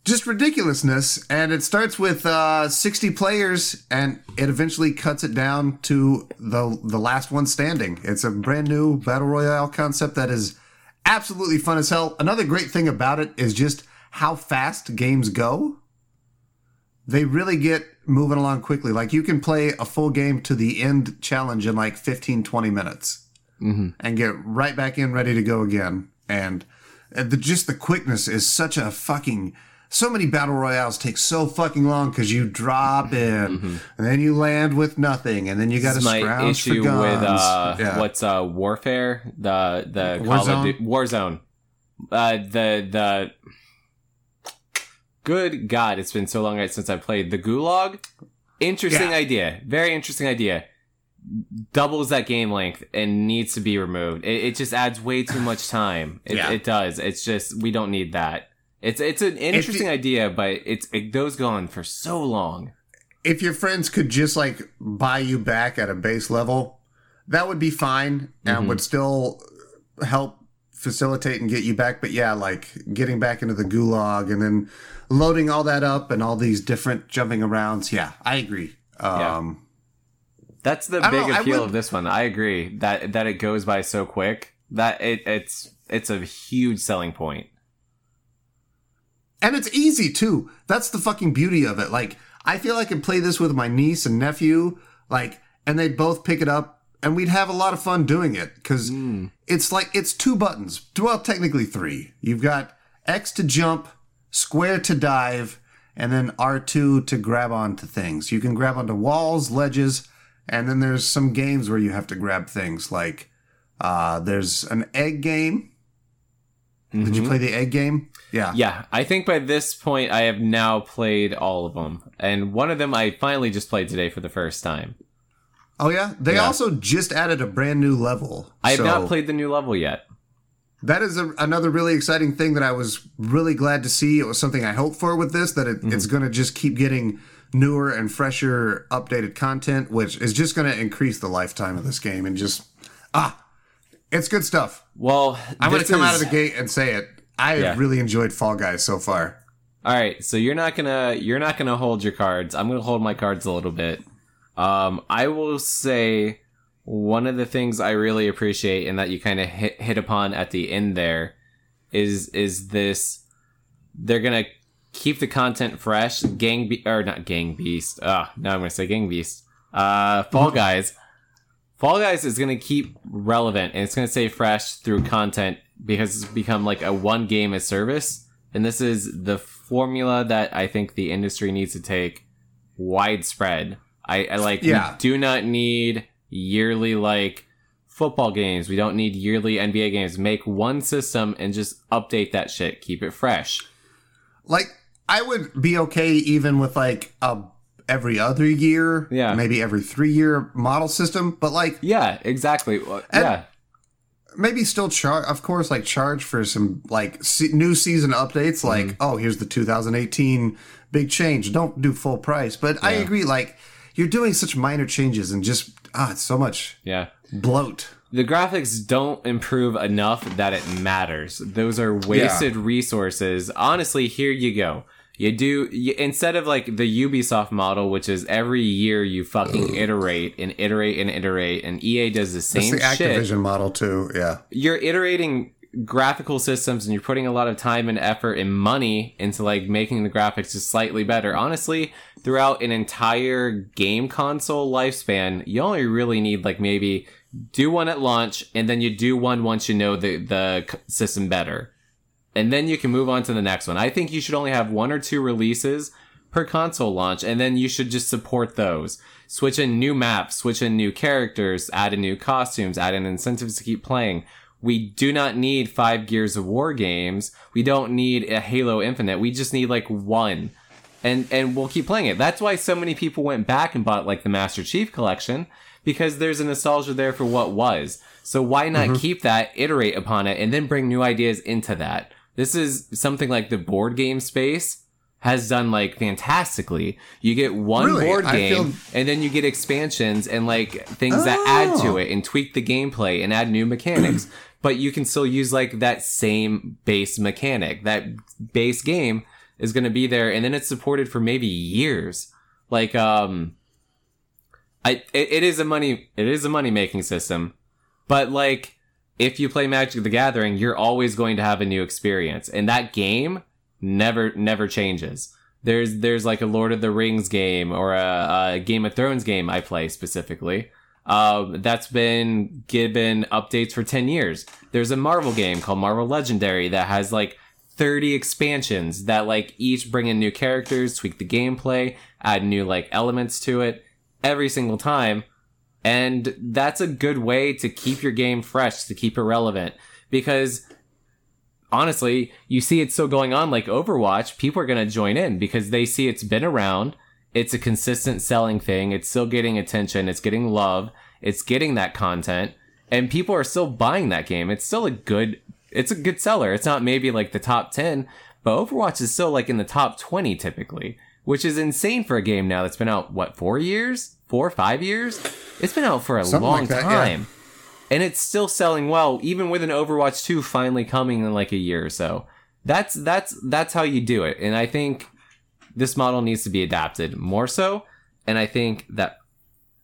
just ridiculousness. And it starts with uh, 60 players and it eventually cuts it down to the, the last one standing. It's a brand new battle royale concept that is absolutely fun as hell. Another great thing about it is just how fast games go they really get moving along quickly. Like you can play a full game to the end challenge in like 15, 20 minutes Mhm. and get right back in ready to go again. And uh, the, just the quickness is such a fucking. So many battle royales take so fucking long because you drop in and then you land with nothing and then you got to This is my scrounge for issue guns. with uh, Yeah. what's uh warfare the the Call of Warzone? Duty- Warzone. Uh, the the good God, it's been so long since I played the Gulag. Interesting Yeah. idea, very interesting idea. Doubles that game length and needs to be removed. It, it just adds way too much time. It, Yeah. it does. It's just we don't need that. It's it's an interesting idea, but it's it goes on for so long. if your friends could just like buy you back at a base level, that would be fine and Mhm. would still help facilitate and get you back. But yeah, like getting back into the gulag and then loading all that up and all these different jumping arounds. Yeah, I agree. Yeah. Um, That's the big know, appeal would- of this one. I agree that that it goes by so quick that it, it's it's a huge selling point. And it's easy too. That's the fucking beauty of it. Like, I feel I could play this with my niece and nephew, like, and they'd both pick it up and we'd have a lot of fun doing it because it's like it's two buttons. Well, technically three. You've got X to jump, square to dive, and then R2 to grab onto things. You can grab onto walls, ledges, and then there's some games where you have to grab things like uh, there's an egg game. Did you Mhm. play the egg game? Yeah. Yeah, I think by this point I have now played all of them, and one of them I finally just played today for the first time. Oh yeah, they Yeah. also just added a brand new level. I have So not played the new level yet. That is a, another really exciting thing that I was really glad to see. It was something I hoped for with this that it, Mm-hmm. it's going to just keep getting newer and fresher, updated content, which is just going to increase the lifetime of this game and just ah, it's good stuff. Well, I'm going to come out of the gate and say it. I Yeah. have really enjoyed Fall Guys so far. All right, so you're not gonna you're not gonna hold your cards. I'm gonna hold my cards a little bit. Um, I will say one of the things I really appreciate and that you kind of hit hit upon at the end there is is this they're gonna keep the content fresh. Gang Be- or not Gang Beast. Ah, now I'm gonna say Gang Beast. Uh, Fall Guys. Fall Guys is gonna keep relevant and it's gonna stay fresh through content because it's become like a one game as service. And this is the formula that I think the industry needs to take widespread. I, I like, Yeah. we do not need yearly like football games. We don't need yearly NBA games. Make one system and just update that shit. Keep it fresh. Like I would be okay even with like a every other year, Yeah. maybe every three year model system, but like Yeah, exactly. Well, yeah. Maybe still charge of course like charge for some like se- new season updates like Mm-hmm. oh here's the 2018 big change don't do full price but i agree like you're doing such minor changes and just ah it's so much Yeah. bloat the graphics don't improve enough that it matters. Those are wasted resources. Honestly, here you go. You do you, instead of like the Ubisoft model, which is every year you fucking iterate and iterate and iterate, and EA does the it's same the shit. activision model too yeah You're iterating graphical systems and you're putting a lot of time and effort and money into like making the graphics just slightly better, honestly, throughout an entire game console lifespan, you only really need like maybe do one at launch and then you do one once you know the the system better. And then you can move on to the next one. I think you should only have one or two releases per console launch and then you should just support those. Switch in new maps, switch in new characters, add in new costumes, add in incentives to keep playing. We do not need five Gears of War games. We don't need a Halo Infinite. We just need like one. And and we'll keep playing it. That's why so many people went back and bought like the Master Chief collection because there's a nostalgia there for what was. So why not mm-hmm. keep that, iterate upon it, and then bring new ideas into that? This is something like the board game space has done like fantastically. You get one Really? board game feel- and then you get expansions and like things that add to Oh. it and tweak the gameplay and add new mechanics. but you can still use like that same base mechanic. That base game is going to be there and then it's supported for maybe years. Like um I it, it is a money it is a money making system. But like if you play Magic the Gathering, you're always going to have a new experience. And that game never never changes. There's there's like a Lord of the Rings game or a, a Game of Thrones game I play specifically. Um, that's been given updates for 10 years. There's a Marvel game called Marvel Legendary that has like 30 expansions that like each bring in new characters, tweak the gameplay, add new like elements to it every single time. And that's a good way to keep your game fresh, to keep it relevant. Because honestly, you see it still going on like Overwatch, people are going to join in because they see it's been around. It's a consistent selling thing. It's still getting attention. It's getting love. It's getting that content and people are still buying that game. It's still a good, it's a good seller. It's not maybe like the top 10, but Overwatch is still like in the top 20 typically, which is insane for a game now that's been out, what, four years? Four, five years? It's been out for a Something long like that, yeah. time. And it's still selling well even with an overwatch 2 finally coming in like a year or so. That's that's that's how you do it. And i think this model needs to be adapted more so. And i think that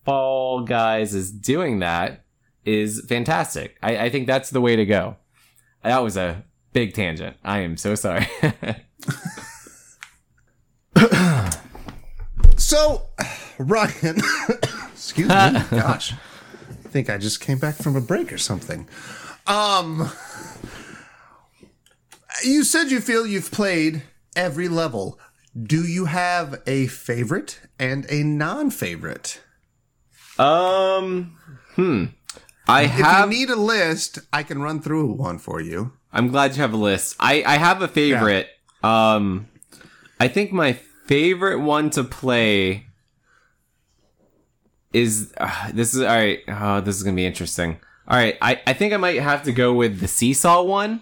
fall guys is doing that is fantastic. I, I think that's the way to go. That was a big tangent. I am so sorry. So, Ryan, excuse me, gosh, I think I just came back from a break or something. Um, you said you feel you've played every level. Do you have a favorite and a non-favorite? um hmm i If have you need a list, I can run through one for you. I'm glad you have a list. I, I have a favorite. Um, I think my favorite one to play is uh, this is all right. Oh, this is gonna be interesting. All right, I, I think I might have to go with the seesaw one.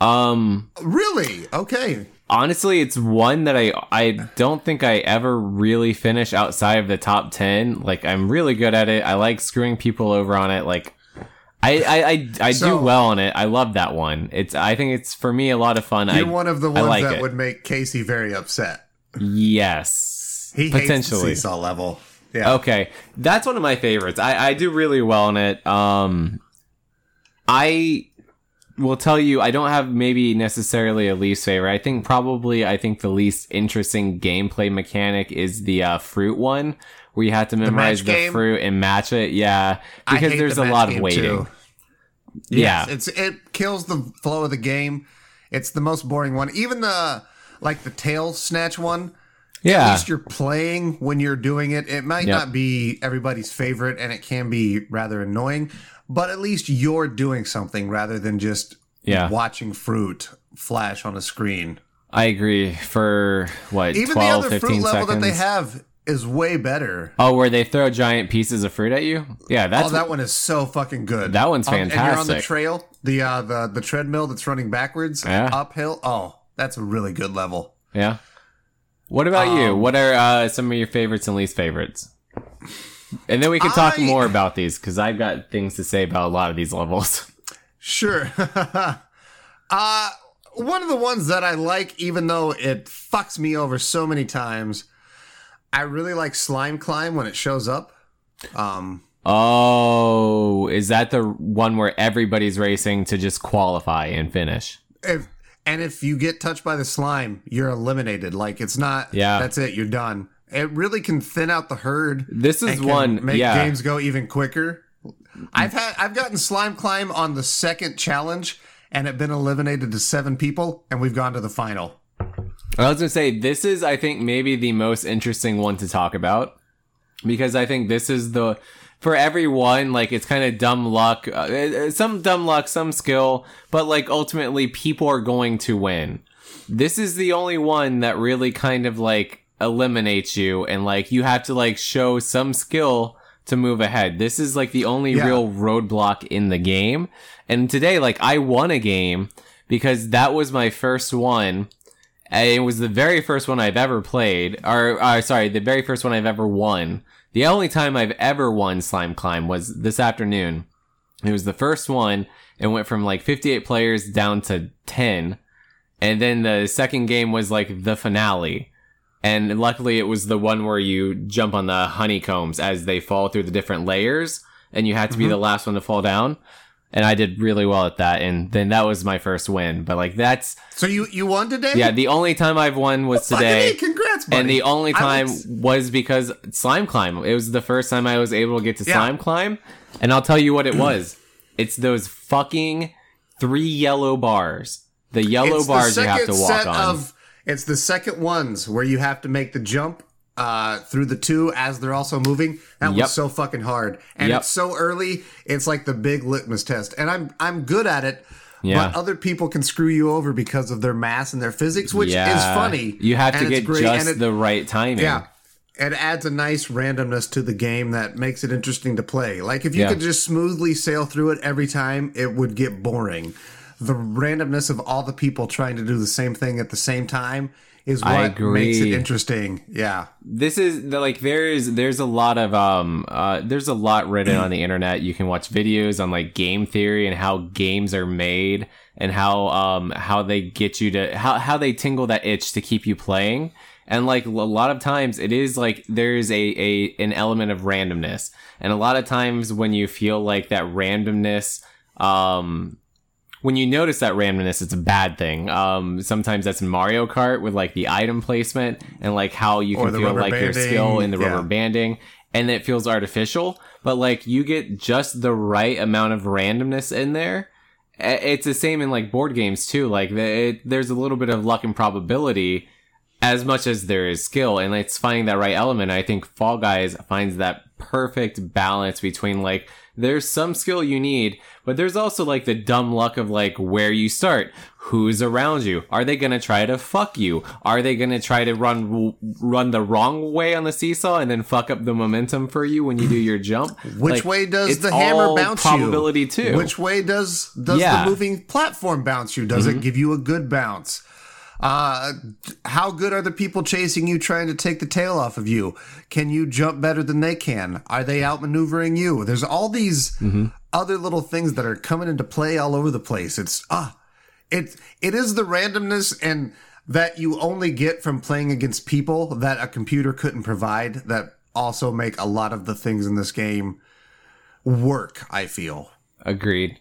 Um, Really? Okay. honestly, it's one that I I don't think I ever really finish outside of the top ten. Like I'm really good at it. I like screwing people over on it. Like I I I, I So- do well on it. I love that one. It's I think it's for me a lot of fun. You're I one of the ones like that it. would make Casey very upset. yes He hates the potentially. seesaw level. Yeah. Okay, that's one of my favorites. I, I do really well in it. Um, I will tell you, I don't have maybe necessarily a least favorite. I think probably I think the least interesting gameplay mechanic is the uh, fruit one, where you have to memorize match the, fruit and match it. Yeah, because there's the a lot of waiting. too. Yeah, Yes, it's it kills the flow of the game. It's the most boring one. Even the like the tail snatch one. At yeah, least you're playing when you're doing it. It might Yep. not be everybody's favorite, and it can be rather annoying. But at least you're doing something rather than just yeah. watching fruit flash on a screen. I agree. For what Even 12, the other 15 fruit level seconds. that they have is way better. Oh, where they throw giant pieces of fruit at you? Yeah, that's oh, that one is so fucking good. That one's Um, And you're on the trail, the uh, the the treadmill that's running backwards, Yeah. uphill. Oh, that's a really good level. Yeah. What about you? Um, What are uh, some of your favorites and least favorites? And then we can talk I- more about these because I've got things to say about a lot of these levels. Sure. uh one of the ones that I like, even though it fucks me over so many times, I really like Slime Climb when it shows up. Um, Oh, is that the one where everybody's racing to just qualify and finish? If and if you get touched by the slime, you're eliminated. Like it's not. Yeah. that's it. You're done. It really can thin out the herd. This is one- make yeah. games go even quicker. I've had I've gotten slime climb on the second challenge and it been eliminated to seven people, and we've gone to the final. I was gonna say this is, I think, maybe the most interesting one to talk about because I think this is the for everyone like it's kind of dumb luck, uh, uh, some dumb luck, some skill, but like ultimately people are going to win. This is the only one that really kind of like eliminates you, and like you have to like show some skill to move ahead. This is like the only Yeah. real roadblock in the game. And today, like I won a game because that was my first one. And It was the very first one I've ever played, or uh, sorry, the very first one I've ever won. The only time I've ever won Slime Climb was this afternoon. It was the first one. It went from like 58 players down to 10. And then the second game was like the finale. And luckily it was the one where you jump on the honeycombs as they fall through the different layers and you had to be mm-hmm. the last one to fall down. And I did really well at that. And then that was my first win. But like that's, So you you won today? yeah, the only time I've won was today. A, congrats, buddy. And the only time was- was because Slime Climb. It was the first time I was able to get to Yeah. Slime Climb. And I'll tell you what it was. it's those fucking three yellow bars. The yellow It's the bars you have to walk set on. Of, it's the second ones where you have to make the jump uh, through the two as they're also moving. That Yep. was so fucking hard, and Yep. it's so early. It's like the big litmus test, and I'm I'm good at it. Yeah. But other people can screw you over because of their mass and their physics, which is funny. You have to get great, just it- the right timing. yeah. It adds a nice randomness to the game that makes it interesting to play. Like if you Yeah. could just smoothly sail through it every time, it would get boring. The randomness of all the people trying to do the same thing at the same time is what makes it interesting. Yeah. this is the, like there is there's a lot of um uh there's a lot written on the internet you can watch videos on like game theory and how games are made and how um how they get you to how how they tingle that itch to keep you playing and like a lot of times it is like there's a a an element of randomness and a lot of times when you feel like that randomness um when you notice that randomness, it's a bad thing. Um, sometimes that's in Mario Kart with like the item placement and like how you can feel like your skill in the yeah. rubber banding, and it feels artificial. But like you get just the right amount of randomness in there. It's the same in like board games too. Like the, it, there's a little bit of luck and probability as much as there is skill, and it's finding that right element. I think Fall Guys finds that perfect balance between like there's some skill you need, but there's also like the dumb luck of like where you start, who's around you, are they gonna try to fuck you, are they gonna try to run run the wrong way on the seesaw and then fuck up the momentum for you when you do your jump? Which Like, way does the hammer bounce probability you? too. Which way does does Yeah. Mm-hmm. the moving platform bounce you? Does it give you a good bounce? Uh, how good are the people chasing you trying to take the tail off of you? Can you jump better than they can? Are they outmaneuvering you? There's all these Mm-hmm. other little things that are coming into play all over the place. It's ah, it it is the randomness and that you only get from playing against people that a computer couldn't provide that also make a lot of the things in this game work, I feel. Agreed.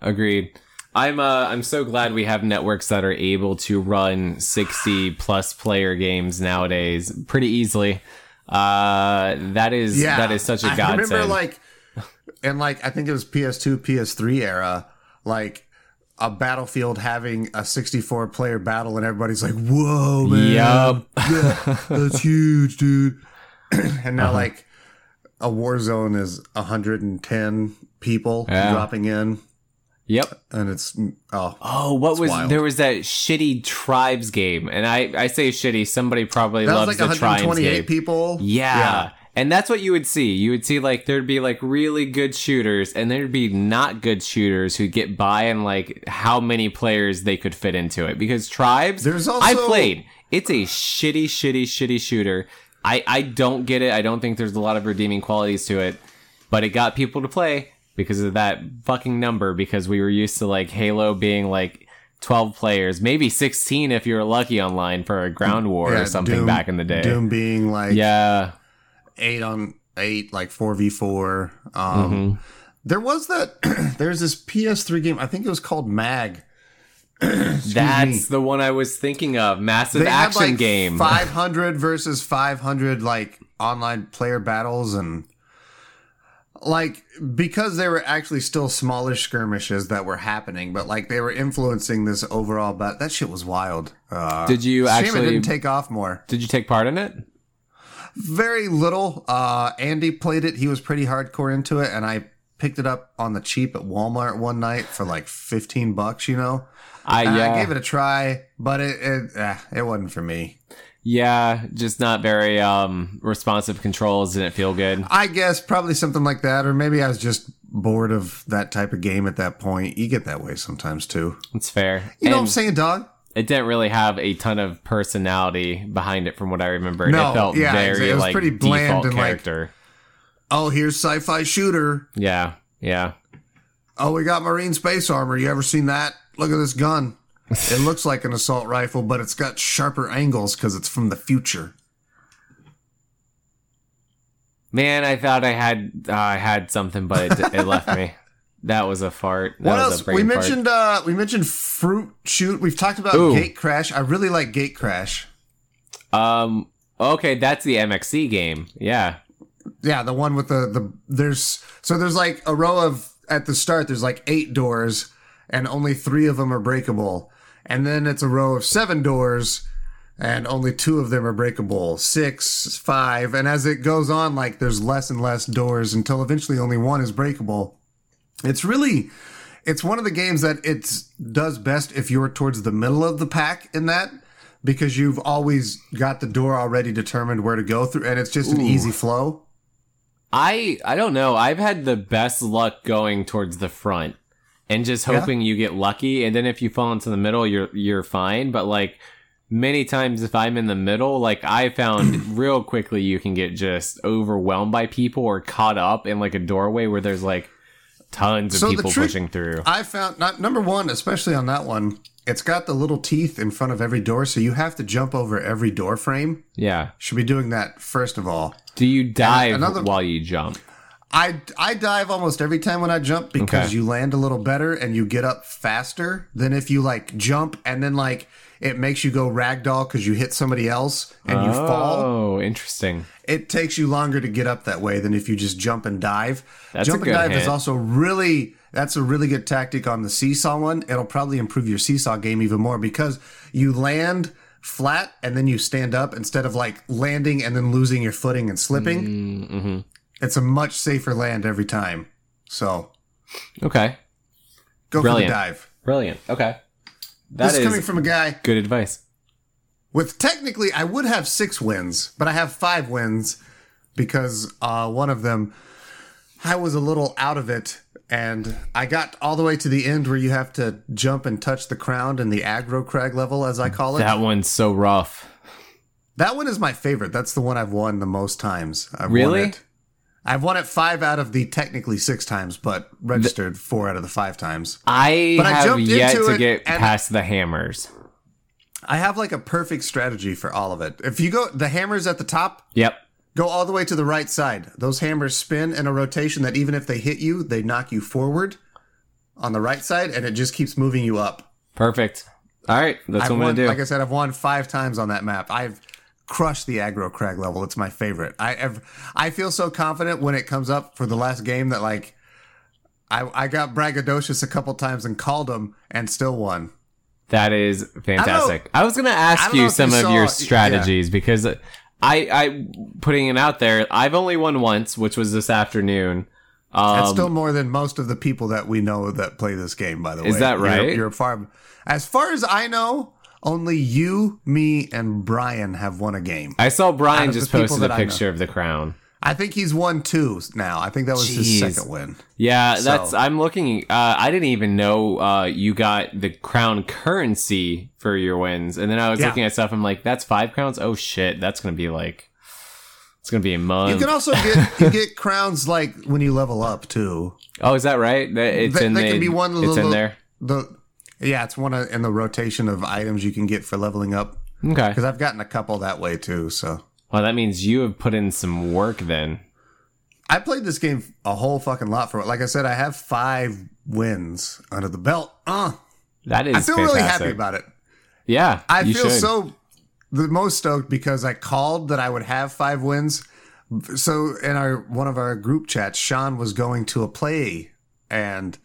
Agreed. I'm uh I'm so glad we have networks that are able to run 60 plus player games nowadays pretty easily. Uh that is Yeah. that is such a I godsend. remember like and like I think it was PS2, PS3 era, like a battlefield having a 64 player battle and everybody's like, "Whoa, man. Yup. Yeah, that's huge, dude." and Uh-huh. now like a Warzone is 110 people Yeah. dropping in Yep. and it's oh, Oh, what was wild. there was that shitty tribes game. And I I say shitty, somebody probably that was loves like the tribes 128 game. people. Yeah. And that's what you would see. You would see like there'd be like really good shooters and there'd be not good shooters who get by and like how many players they could fit into it. Because tribes There's also- I played. It's a shitty, shitty, shitty shooter. I, I don't get it. I don't think there's a lot of redeeming qualities to it. But it got people to play because of that fucking number, because we were used to like Halo being like 12 players, maybe 16 if you were lucky online for a ground war Yeah, or something Doom- back in the day. Doom being like Yeah. eight on eight, like four v four. Um, Mm-hmm. There was that. there's this PS3 game. I think it was called Mag. That's the one I was thinking of. Massive They had action like game. 500 versus 500 like online player battles and like because they were actually still smaller skirmishes that were happening, but like they were influencing this overall. But that shit was wild. Uh, Did you actually? didn't take off more. did you take part in it? Very little. Uh, Andy played it. He was pretty hardcore into it, and I picked it up on the cheap at Walmart one night for like 15 bucks. You know, I yeah. I gave it a try, but it it, eh, it wasn't for me. Yeah, just not very um responsive controls. Didn't feel good. I guess probably something like that, or maybe I was just bored of that type of game at that point. You get that way sometimes too. It's fair. You know what I'm saying, dog? it didn't really have a ton of personality behind it, from what I remember. No, it felt yeah, very it was like pretty bland default and, like- character. Oh, here's sci-fi shooter. yeah, yeah. Oh, we got marine space armor. You ever seen that? Look at this gun. It looks like an assault rifle, but it's got sharper angles because it's from the future. Man, I thought I had uh, I had something, but it, it left me. That was a fart. That What was else? We mentioned uh we mentioned fruit shoot. We've talked about Ooh. Gate Crash. I really like Gate Crash. Um. Okay, that's the MXC game. Yeah. Yeah, the one with the the there's so there's like a row of at the start there's like eight doors and only three of them are breakable. And then it's a row of seven doors and only two of them are breakable. Six, five, and as it goes on like there's less and less doors until eventually only one is breakable. It's really it's one of the games that it does best if you're towards the middle of the pack in that because you've always got the door already determined where to go through and it's just an easy flow. I I don't know. I've had the best luck going towards the front and just Yeah? hoping you get lucky and then if you fall into the middle you're you're fine, but like many times if I'm in the middle, like I found real quickly you can get just overwhelmed by people or caught up in like a doorway where there's like tons of So people trick- pushing through. I found not number one, especially on that one. It's got the little teeth in front of every door, so you have to jump over every door frame. yeah. Should be doing that first of all. Do you dive another- while you jump? I I dive almost every time when I jump because Okay. you land a little better and you get up faster than if you like jump and then like it makes you go ragdoll because you hit somebody else and you fall. Oh, interesting. It takes you longer to get up that way than if you just jump and dive. That's a jump and dive is also really that's a really good tactic on the seesaw one. It'll probably improve your seesaw game even more because you land flat and then you stand up instead of like landing and then losing your footing and slipping. Mm-hmm. It's a much safer land every time. So Okay. go Brilliant. for the dive. Brilliant. Okay. That this is coming from a guy good advice. with technically I would have six wins, but I have five wins because uh, one of them I was a little out of it and I got all the way to the end where you have to jump and touch the crown in the aggro crag level as I call it. That one's so rough. That one is my favorite. That's the one I've won the most times. I've Really? I've won it five out of the technically six times, but registered four out of the five times. I But I have jumped yet into to get past the hammers. I have like a perfect strategy for all of it. If you go, the hammers at the top, Yep. Go all the way to the right side. Those hammers spin in a rotation that even if they hit you, they knock you forward on the right side and it just keeps moving you up. Perfect. All right. That's I've what I'm won, to do. like I said, I've won five times on that map. I've crushed the aggro crag level. It's my favorite. I have, I feel so confident when it comes up for the last game that like I, I got braggadocious a couple times and called them and still won. that is fantastic. I, was going to ask you some you of saw- your yeah. strategies because I, I, putting it out there, I've only won once, which was this afternoon. Um, That's still more than most of the people that we know that play this game. By the way, Is that You're- right? You're, far, as far as I know, only you, me, and Brian have won a game. I saw Brian just posted a that I know. picture of the crown. I think he's won two now. I think that was Jeez. his second win. Yeah, that's. I'm looking. Uh, I didn't even know uh, you got the crown currency for your wins, and then I was Yeah. looking at stuff. I'm like, that's five crowns. Oh shit, that's gonna be like, it's gonna be a month. You can also get you get crowns like when you level up too. oh, is that right? It's They- in they the. can be one it's little- in there. The yeah, it's one of, in the rotation of items you can get for leveling up. Okay. Because I've gotten a couple that way too. So Well, that means you have put in some work then. I played this game a whole fucking lot for it. Like I said, I have five wins under the belt. Uh, That is I feel really happy about it. Yeah, I feel should. so the most stoked because I called that I would have five wins. So in our one of our group chats, Sean was going to a play, and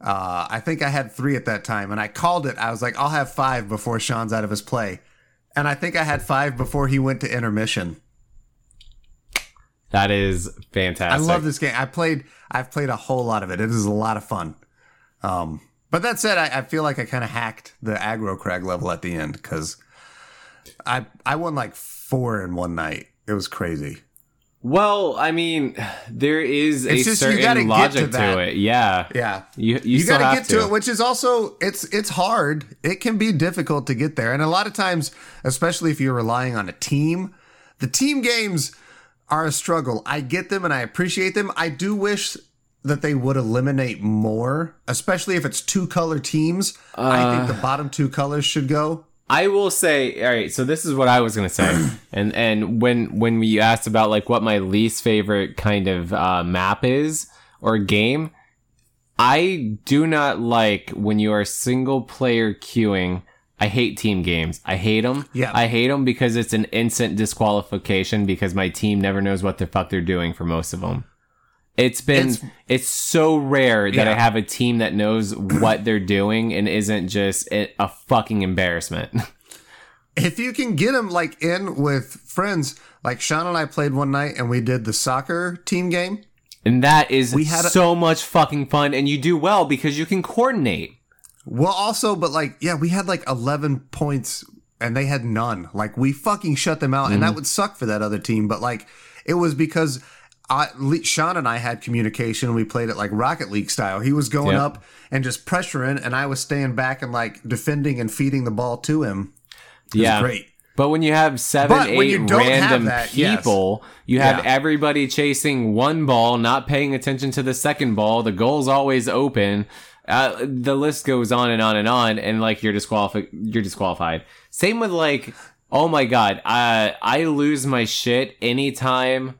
uh, I think I had three at that time, and I called it. I was like, I'll have five before Sean's out of his play, and I think I had five before he went to intermission. That is fantastic. I love this game. I played. I've played a whole lot of it. It is a lot of fun. Um, but that said, I, I feel like I kind of hacked the aggro crag level at the end because I I won like four in one night. It was crazy. Well, I mean, there is a It's just certain gotta logic to to, it. Yeah. Yeah. You you, You, got to get to. it, which is also it's it's hard. It can be difficult to get there, and a lot of times, especially if you're relying on a team, the team games are a struggle. I get them and I appreciate them. I do wish that they would eliminate more, especially if it's two color teams. I Uh. think the bottom two colors should go. I will say, all right. So this is what I was gonna say, and and when when we asked about like what my least favorite kind of uh, map is or game, I do not like when you are single player queuing. I hate team games. I hate them. Yeah. I hate them because it's an instant disqualification because my team never knows what the fuck they're doing for most of them. It's been It's- it's, so rare that I have a team that knows what they're doing and isn't just a, fucking embarrassment. If you can get them like in with friends, like Sean and I played one night and we did the soccer team game. And that is We had a- so much fucking fun and you do well because you can coordinate. Well, also, but like, yeah, we had like 11 points and they had none. Like, we fucking shut them out, and Mm-hmm. that would suck for that other team. But like, it was because I, Sean and I had communication. We played it like Rocket League style. He was going Yep. up and just pressuring, and I was staying back and like defending and feeding the ball to him. It was yeah. great. But when you have seven, But eight you don't have random that, yes. people, you have Yeah. everybody chasing one ball, not paying attention to the second ball. The goal's always open. Uh, the list goes on and on and on, and like you're disqualified. You're disqualified. Same with like, oh my god, I I lose my shit anytime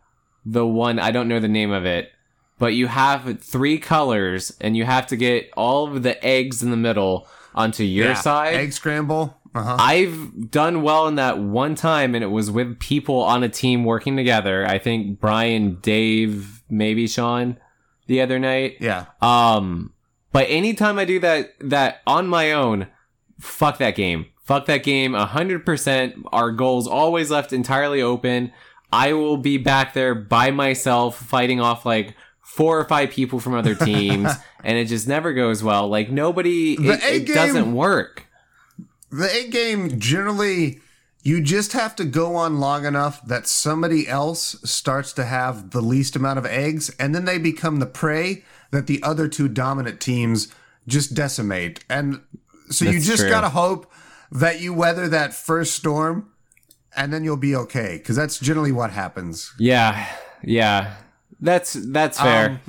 the one I don't know the name of it, but you have three colors and you have to get all of the eggs in the middle onto your Yeah. side. Egg scramble. Uh huh. I've done well in that one time, and it was with people on a team working together. I think Brian, Dave, maybe Sean, the other night. Yeah. Um, but anytime I do that, that on my own, fuck that game. Fuck that game. A hundred percent. Our goals always left entirely open. I will be back there by myself, fighting off like four or five people from other teams, and it just never goes well. Like nobody, it, A it game- doesn't work. The egg game generally, you just have to go on long enough that somebody else starts to have the least amount of eggs, and then they become the prey that the other two dominant teams just decimate. And so you just gotta hope that you weather that first storm, and then you'll be okay. Because that's generally what happens. Yeah, yeah. That's that's fair. Um,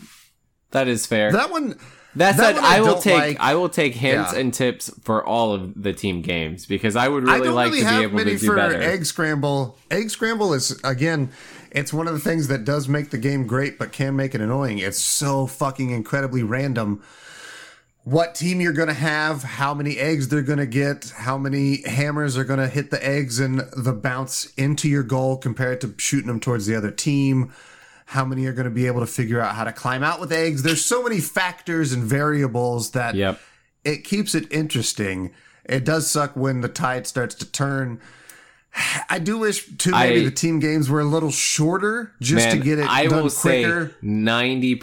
that is fair. That one, that that said, one I I, will take like. I will take hints Yeah. and tips for all of the team games because I would really don't like really to be able to do better. egg scramble. Egg scramble is again, it's one of the things that does make the game great, but can make it annoying. It's so fucking incredibly random. What team you're gonna have, how many eggs they're gonna get, how many hammers are gonna hit the eggs and the bounce into your goal compared to shooting them towards the other team. How many are gonna be able to figure out how to climb out with eggs? There's so many factors and variables that Yep. it keeps it interesting. It does suck when the tide starts to turn. I do wish too maybe I- the team games were a little shorter just Man, to get it I done will quicker. say ninety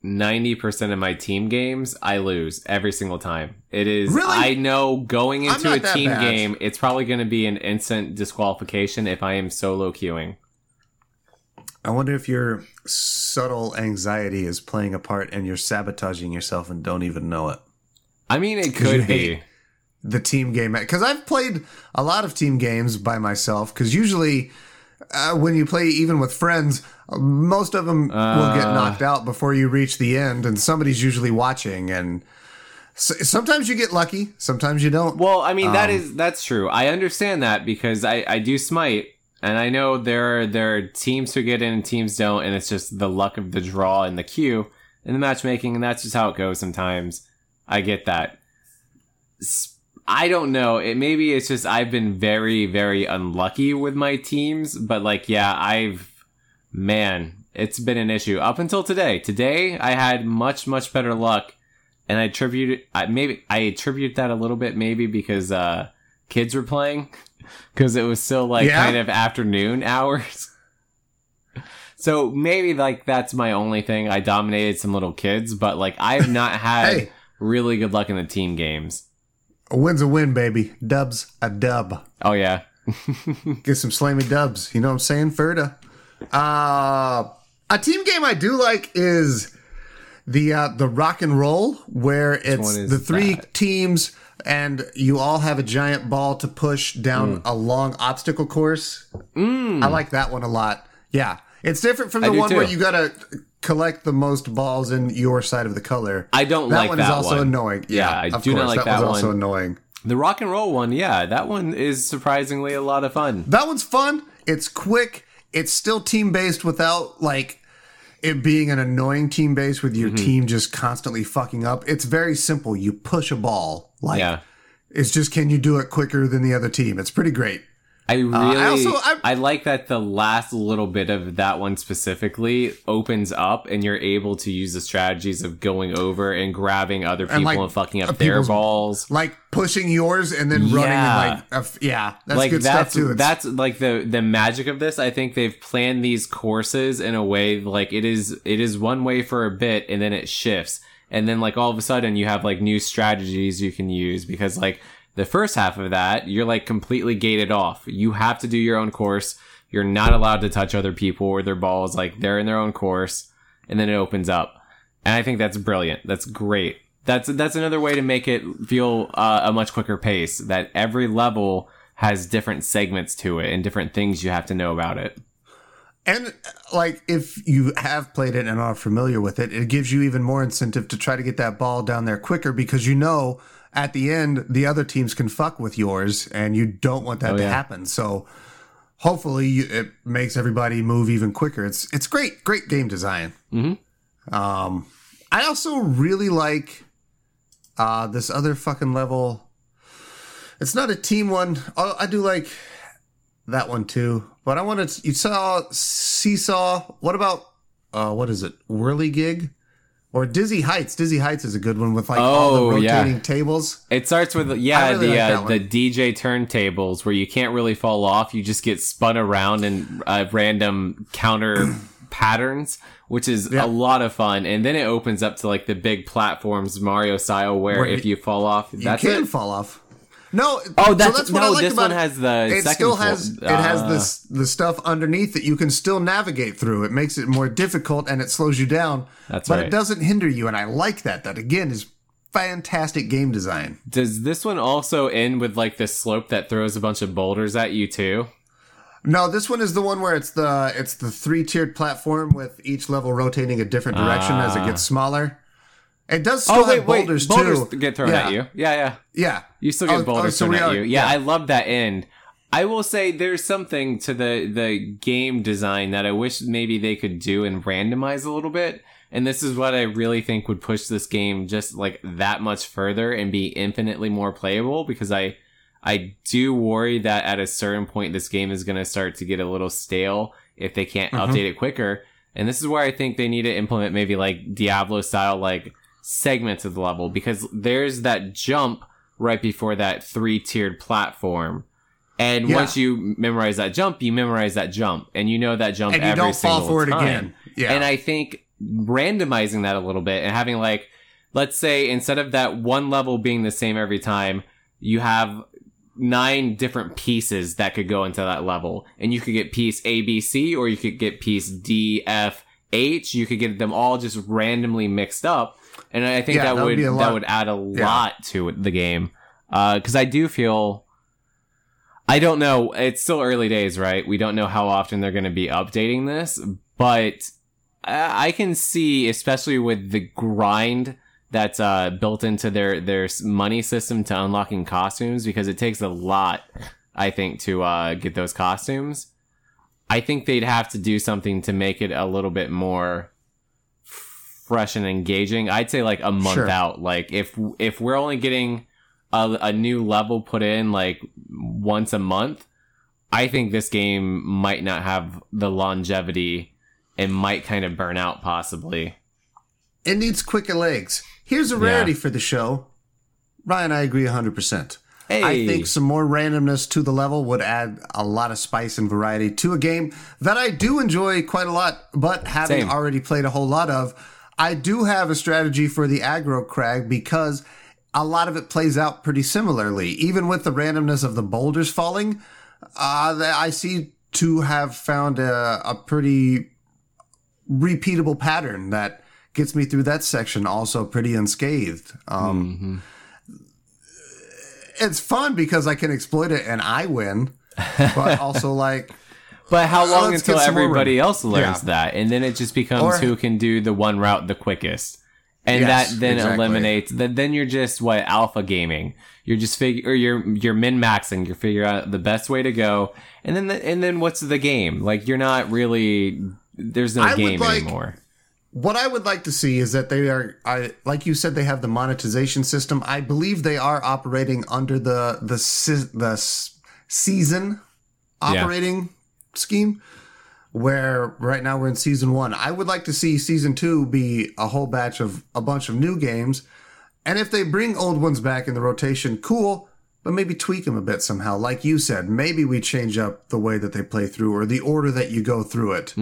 percent. Ninety percent of my team games, I lose every single time. It is. Really? I know going into a team bad. game, it's probably going to be an instant disqualification if I am solo queuing. I wonder if your subtle anxiety is playing a part and you're sabotaging yourself and don't even know it. I mean, it could be. The team game because I've played a lot of team games by myself because usually uh, when you play even with friends, uh, most of them will get Uh. knocked out before you reach the end, and somebody's usually watching. And s sometimes you get lucky, sometimes you don't. Well, I mean Um, that is that's true. I understand that because I I do smite And I know there are there are teams who get in and teams don't, and it's just the luck of the draw and the queue and the matchmaking, and that's just how it goes sometimes. I get that. S- I don't know. It maybe it's just I've been very very unlucky with my teams, but like yeah, I've man, it's been an issue up until today. Today I had much much better luck, and I attribute. I maybe I attribute that a little bit maybe because uh kids were playing because it was still like Yeah. kind of afternoon hours. So maybe like that's my only thing. I dominated some little kids, but like I've not had Hey. really good luck in the team games. A win's a win, baby. Dub's a dub. Oh yeah. Get some slammy dubs. You know what I'm saying? Ferda. Uh, a team game I do like is the uh, the rock and roll, where it's the three that? teams and you all have a giant ball to push down Hmm. a long obstacle course. I like that one a lot. Yeah, it's different from the one where you gotta collect the most balls in your side of the color. I don't like that like one that is also one. Is also annoying. Yeah, I of do not like that one's also annoying. The rock and roll one, yeah, that one is surprisingly a lot of fun. That one's fun. It's quick. It's still team based without like it being an annoying team based with Mm-hmm. your team just constantly fucking up. It's very simple. You push a ball. Like Yeah. it's just can you do it quicker than the other team? It's pretty great. I really, I I, also- I- like that the last little bit of that one specifically opens up, and you're able to use the strategies of going over and grabbing other people and, like, fucking uh, up their balls. Like pushing yours and then running Yeah. and like a f- yeah, that's like good that's stuff too. It's- that's like the the magic of this. I think they've planned these courses in a way like it is it is one way for a bit, and then it shifts, and then like all of a sudden you have like new strategies you can use because like the first half of that you're like completely gated off. You have to do your own course. You're not allowed to touch other people or their balls. Like they're in their own course, and then it opens up, and I think that's brilliant. That's great. That's that's another way to make it feel uh, a much quicker pace. That every level has different segments to it and different things you have to know about it. And like if you have played it and are familiar with it, it gives you even more incentive to try to get that ball down there quicker because you know at the end the other teams can fuck with yours and you don't want that to yeah. happen. So hopefully you, it makes everybody move even quicker. It's it's great, great game design. Mm-hmm. Um, I also really like uh, this other fucking level. It's not a team one. Oh, I do like that one too. But I wanted to, you saw Seesaw. What about uh what is it? Whirly Gig? Or Dizzy Heights. Dizzy Heights is a good one with like all Oh, the yeah. rotating tables. It starts with yeah really the like uh, the DJ turntables where you can't really fall off. You just get spun around in uh, random counter patterns, which is Yeah. a lot of fun. And then it opens up to like the big platforms Mario style where, Where if you- you fall off, You that's can it. fall off. No. Oh, so that's, what I like This about one it. has the it still has it has Uh, this the stuff underneath that you can still navigate through. It makes it more difficult and it slows you down. That's but right. it doesn't hinder you, and I like that. That again is fantastic game design. Does this one also end with like this slope that throws a bunch of boulders at you too? No, this one is the one where it's the it's the three tiered platform with each level rotating a different direction as it Ah. gets smaller. It does still have boulders, boulders too. get thrown yeah. at you. Yeah, yeah. Yeah, You still get Oh, boulders oh, so thrown we at are- you. Yeah, yeah. I love that end. I will say there's something to the the game design that I wish maybe they could do and randomize a little bit. And this is what I really think would push this game just like that much further and be infinitely more playable because I I do worry that at a certain point this game is going to start to get a little stale if they can't Mm-hmm. update it quicker. And this is where I think they need to implement maybe like Diablo style like segments of the level because there's that jump right before that three tiered platform. And Yeah. once you memorize that jump, you memorize that jump, and you know that jump and you every don't fall single for it time. again. Yeah, And I think randomizing that a little bit and having like, let's say instead of that one level being the same every time, you have nine different pieces that could go into that level. And you could get piece A, B, C, or you could get piece D, F, H. You could get them all just randomly mixed up. And I think Yeah, that, that would would, that would add a Yeah. lot to it, the game. Uh, cause I do feel, I don't know. It's still early days, right? We don't know how often they're going to be updating this, but I I can see, especially with the grind that's uh, built into their their money system to unlocking costumes, because it takes a lot, I think, to uh, get those costumes. I think they'd have to do something to make it a little bit more fresh and engaging. I'd say like a month Sure. out. Like if if we're only getting a, a new level put in like once a month, I think this game might not have the longevity and might kind of burn out possibly. It needs quicker legs. Here's a rarity for the show. Ryan, I agree 100%. I think some more randomness to the level would add a lot of spice and variety to a game that I do enjoy quite a lot, but having Same. already played a whole lot of, I do have a strategy for the aggro crag because a lot of it plays out pretty similarly. Even with the randomness of the boulders falling, uh, I see to have found a, a pretty repeatable pattern that gets me through that section also pretty unscathed. Um, It's fun because I can exploit it and I win, but also like But how long let's until get some more everybody else learns Yeah. that? And then it just becomes Or- who can do the one route the quickest. And Yes, that then exactly. eliminates then then you're just what alpha gaming. You're just figure or you're you're min maxing. You're figuring out the best way to go. And then the, and then what's the game? Like you're not really there's no I game like- anymore. What I would like to see is that they are, I like you said, they have the monetization system. I believe they are operating under the the se- the season operating scheme, where right now we're in season one. I would like to see season two be a whole batch of a bunch of new games, and if they bring old ones back in the rotation, cool. But maybe tweak them a bit somehow. Like you said, maybe we change up the way that they play through or the order that you go through it.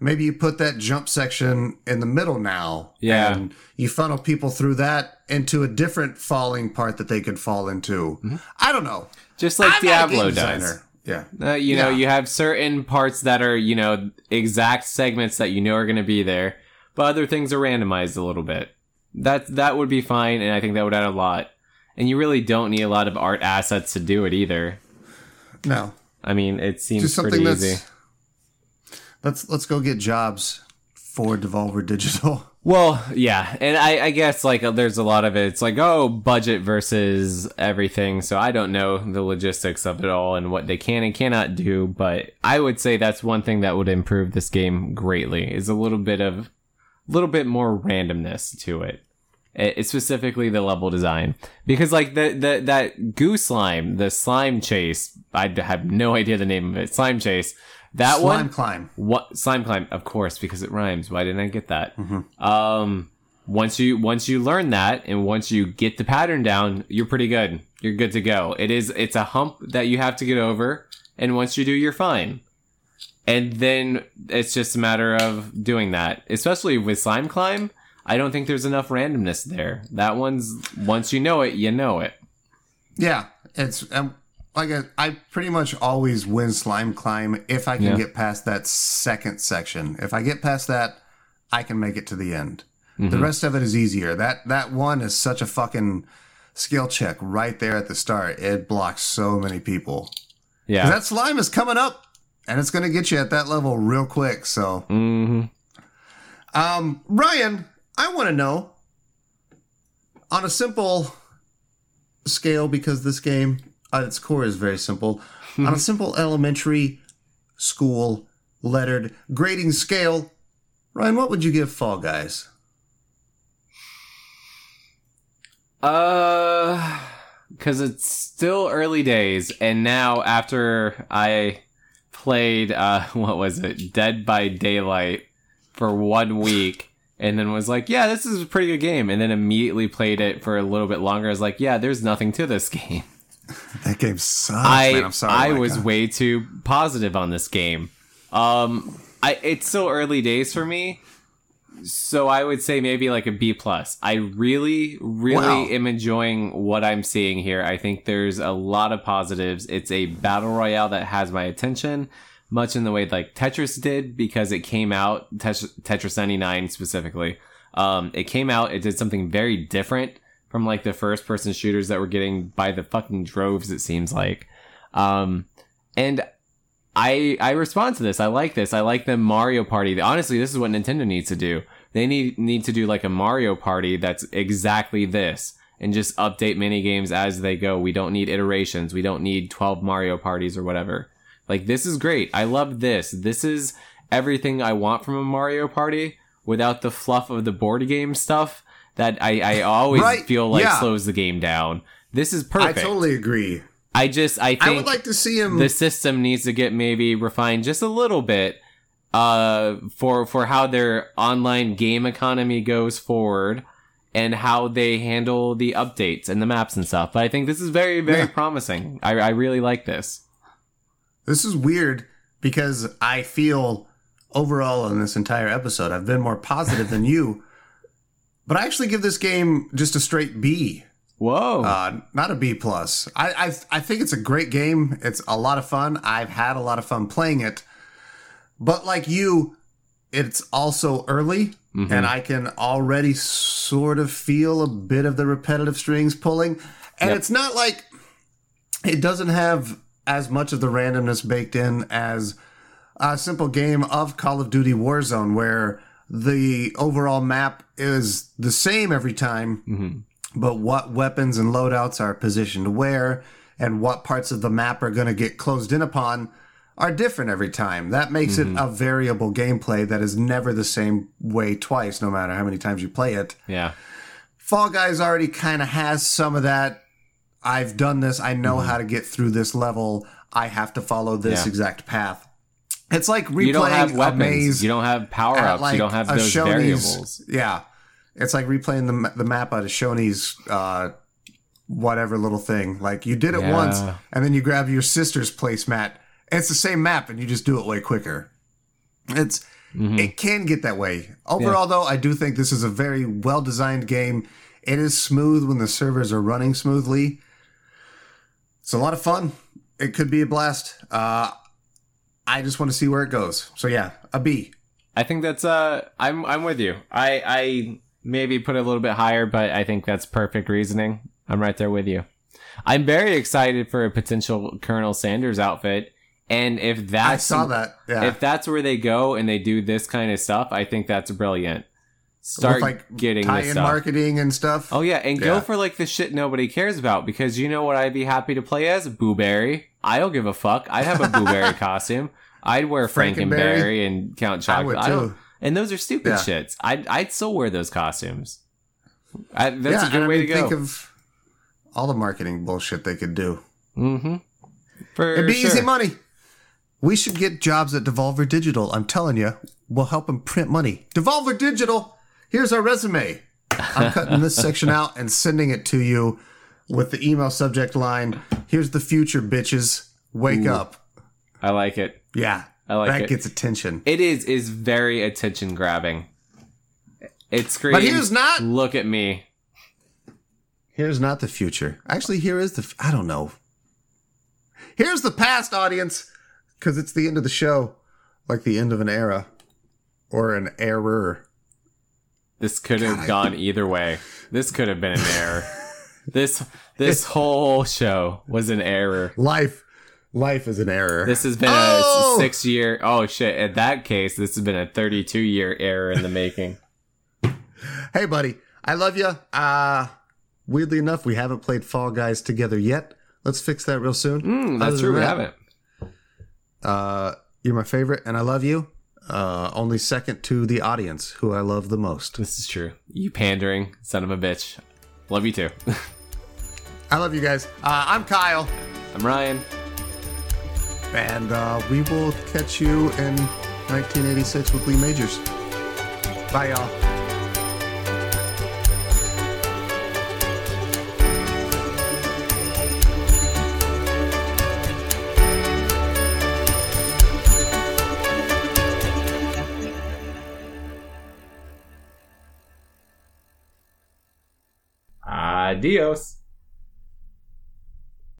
Maybe you put that jump section in the middle now. Yeah. And you funnel people through that into a different falling part that they could fall into. I don't know. Just like I'm not a game Diablo does. Yeah. Uh, you know, Yeah. you have certain parts that are, you know, exact segments that you know are going to be there, but other things are randomized a little bit. That that would be fine, and I think that would add a lot. And you really don't need a lot of art assets to do it either. No. I mean, it seems Just pretty that's easy. let's let's go get jobs for Devolver Digital. Well, yeah, and I, I guess like uh, there's a lot of it. It's like oh, budget versus everything. So I don't know the logistics of it all and what they can and cannot do. But I would say that's one thing that would improve this game greatly is a little bit of, a little bit more randomness to it. It, specifically the level design because like the the that goo slime, the slime chase. I have no idea the name of it. Slime chase. That Slime one climb. what slime climb? Of course, because it rhymes. Why didn't I get that? Mm-hmm. Um, once you once you learn that, and once you get the pattern down, you're pretty good. You're good to go. It is it's a hump that you have to get over, and once you do, you're fine. And then it's just a matter of doing that. Especially with slime climb, I don't think there's enough randomness there. That one's once you know it, you know it. Yeah, it's um, like I, I pretty much always win slime climb if I can Yeah. get past that second section. If I get past that, I can make it to the end. Mm-hmm. The rest of it is easier. That that one is such a fucking skill check right there at the start. It blocks so many people. Yeah. That slime is coming up, and it's going to get you at that level real quick. So, hmm um, Ryan, I want to know on a simple scale because this game at its core is very simple. on a simple elementary school lettered grading scale, Ryan, what would you give Fall Guys? Uh, because it's still early days, and now after I played, uh, what was it, Dead by Daylight for one week, and then was like, yeah, this is a pretty good game, and then immediately played it for a little bit longer. I was like, yeah, there's nothing to this game. That game sucks, I man. I'm sorry. I Micah. was way too positive on this game. Um, I it's still early days for me, so I would say maybe like a B plus. I really, really Wow. am enjoying what I'm seeing here. I think there's a lot of positives. It's a battle royale that has my attention, much in the way like Tetris did because it came out Tetris, Tetris 99 specifically. Um, it came out. It did something very different from like the first person shooters that we're getting by the fucking droves. It seems like, um, and I I respond to this. I like this. I like the Mario Party. Honestly, this is what Nintendo needs to do. They need need to do like a Mario Party that's exactly this and just update mini games as they go. We don't need iterations. We don't need 12 Mario parties or whatever. Like this is great. I love this. This is everything I want from a Mario Party without the fluff of the board game stuff that I, I always Right, feel like yeah. slows the game down. This is perfect. I totally agree. I just I think I would like to see him. the system needs to get maybe refined just a little bit uh for for how their online game economy goes forward and how they handle the updates and the maps and stuff. But I think this is very very Yeah. promising. I I really like this. This is weird because I feel overall in this entire episode, I've been more positive than you. But I actually give this game just a straight B, Whoa. uh, not a B plus. I, I I think it's a great game. It's a lot of fun. I've had a lot of fun playing it. But like you, it's also early, Mhm. and I can already sort of feel a bit of the repetitive strings pulling. And Yep. it's not like it doesn't have as much of the randomness baked in as a simple game of Call of Duty Warzone, where the overall map is the same every time, Mhm. but what weapons and loadouts are positioned where and what parts of the map are going to get closed in upon are different every time. That makes it a variable gameplay that is never the same way twice, no matter how many times you play it. Yeah. Fall Guys already kind of has some of that. I've done this. I know how to get through this level. I have to follow this Mm-hmm. Yeah. exact path. It's like replaying You don't have a weapons. maze You don't have power ups. like, you don't have those Shoney's- variables. Yeah, it's like replaying the the map out of Shoney's uh, whatever little thing. Like you did it Yeah. once, and then you grab your sister's placemat. It's the same map, and you just do it way quicker. It's Mhm. it can get that way. Overall, though, I do think this is a very well designed game. It is smooth when the servers are running smoothly. It's a lot of fun. It could be a blast. Uh, I just want to see where it goes. So yeah, a B. I think that's uh I'm I'm with you. I I maybe put it a little bit higher, but I think that's perfect reasoning. I'm right there with you. I'm very excited for a potential Colonel Sanders outfit. And if that's I saw that. Yeah. if that's where they go and they do this kind of stuff, I think that's brilliant. Start With, like getting tie-in marketing and stuff. Oh yeah, and Yeah. go for like the shit nobody cares about because you know what I'd be happy to play as Booberry. I don't give a fuck. I'd have a Booberry costume. I'd wear Frankenberry? Frankenberry and Count I Chocolate. I don't- and those are stupid Yeah. shits. I'd I'd still wear those costumes. I, that's yeah, a good way mean, to go. Think of all the marketing bullshit they could do. mm-hmm. For It'd be sure. easy money. We should get jobs at Devolver Digital. I'm telling you, we'll help them print money. Devolver Digital, here's our resume. I'm cutting this section out and sending it to you with the email subject line Here's the future, bitches. Wake up. I like it. Yeah. I like it. that it. gets attention. It is is very attention grabbing. It screams. But here's not. Look at me. Here's not the future. Actually, here is the. f- I don't know. Here's the past, audience, because it's the end of the show, like the end of an era or an error. This could have God, I- gone either way. This could have been an error. this this whole show was an error. Life, life is an error. This has been Oh! a six year. Oh shit! In that case, this has been a thirty-two year error in the making. hey, buddy, I love you. Uh weirdly enough, we haven't played Fall Guys together yet. Let's fix that real soon. Mm, that's true. than We haven't. Uh, you're my favorite, and I love you. Uh, only second to the audience, who I love the most. This is true. You pandering son of a bitch. Love you too. I love you guys. Uh, I'm Kyle. I'm Ryan. And uh, we will catch you in 1986 with Lee Majors. Bye, y'all. Adios.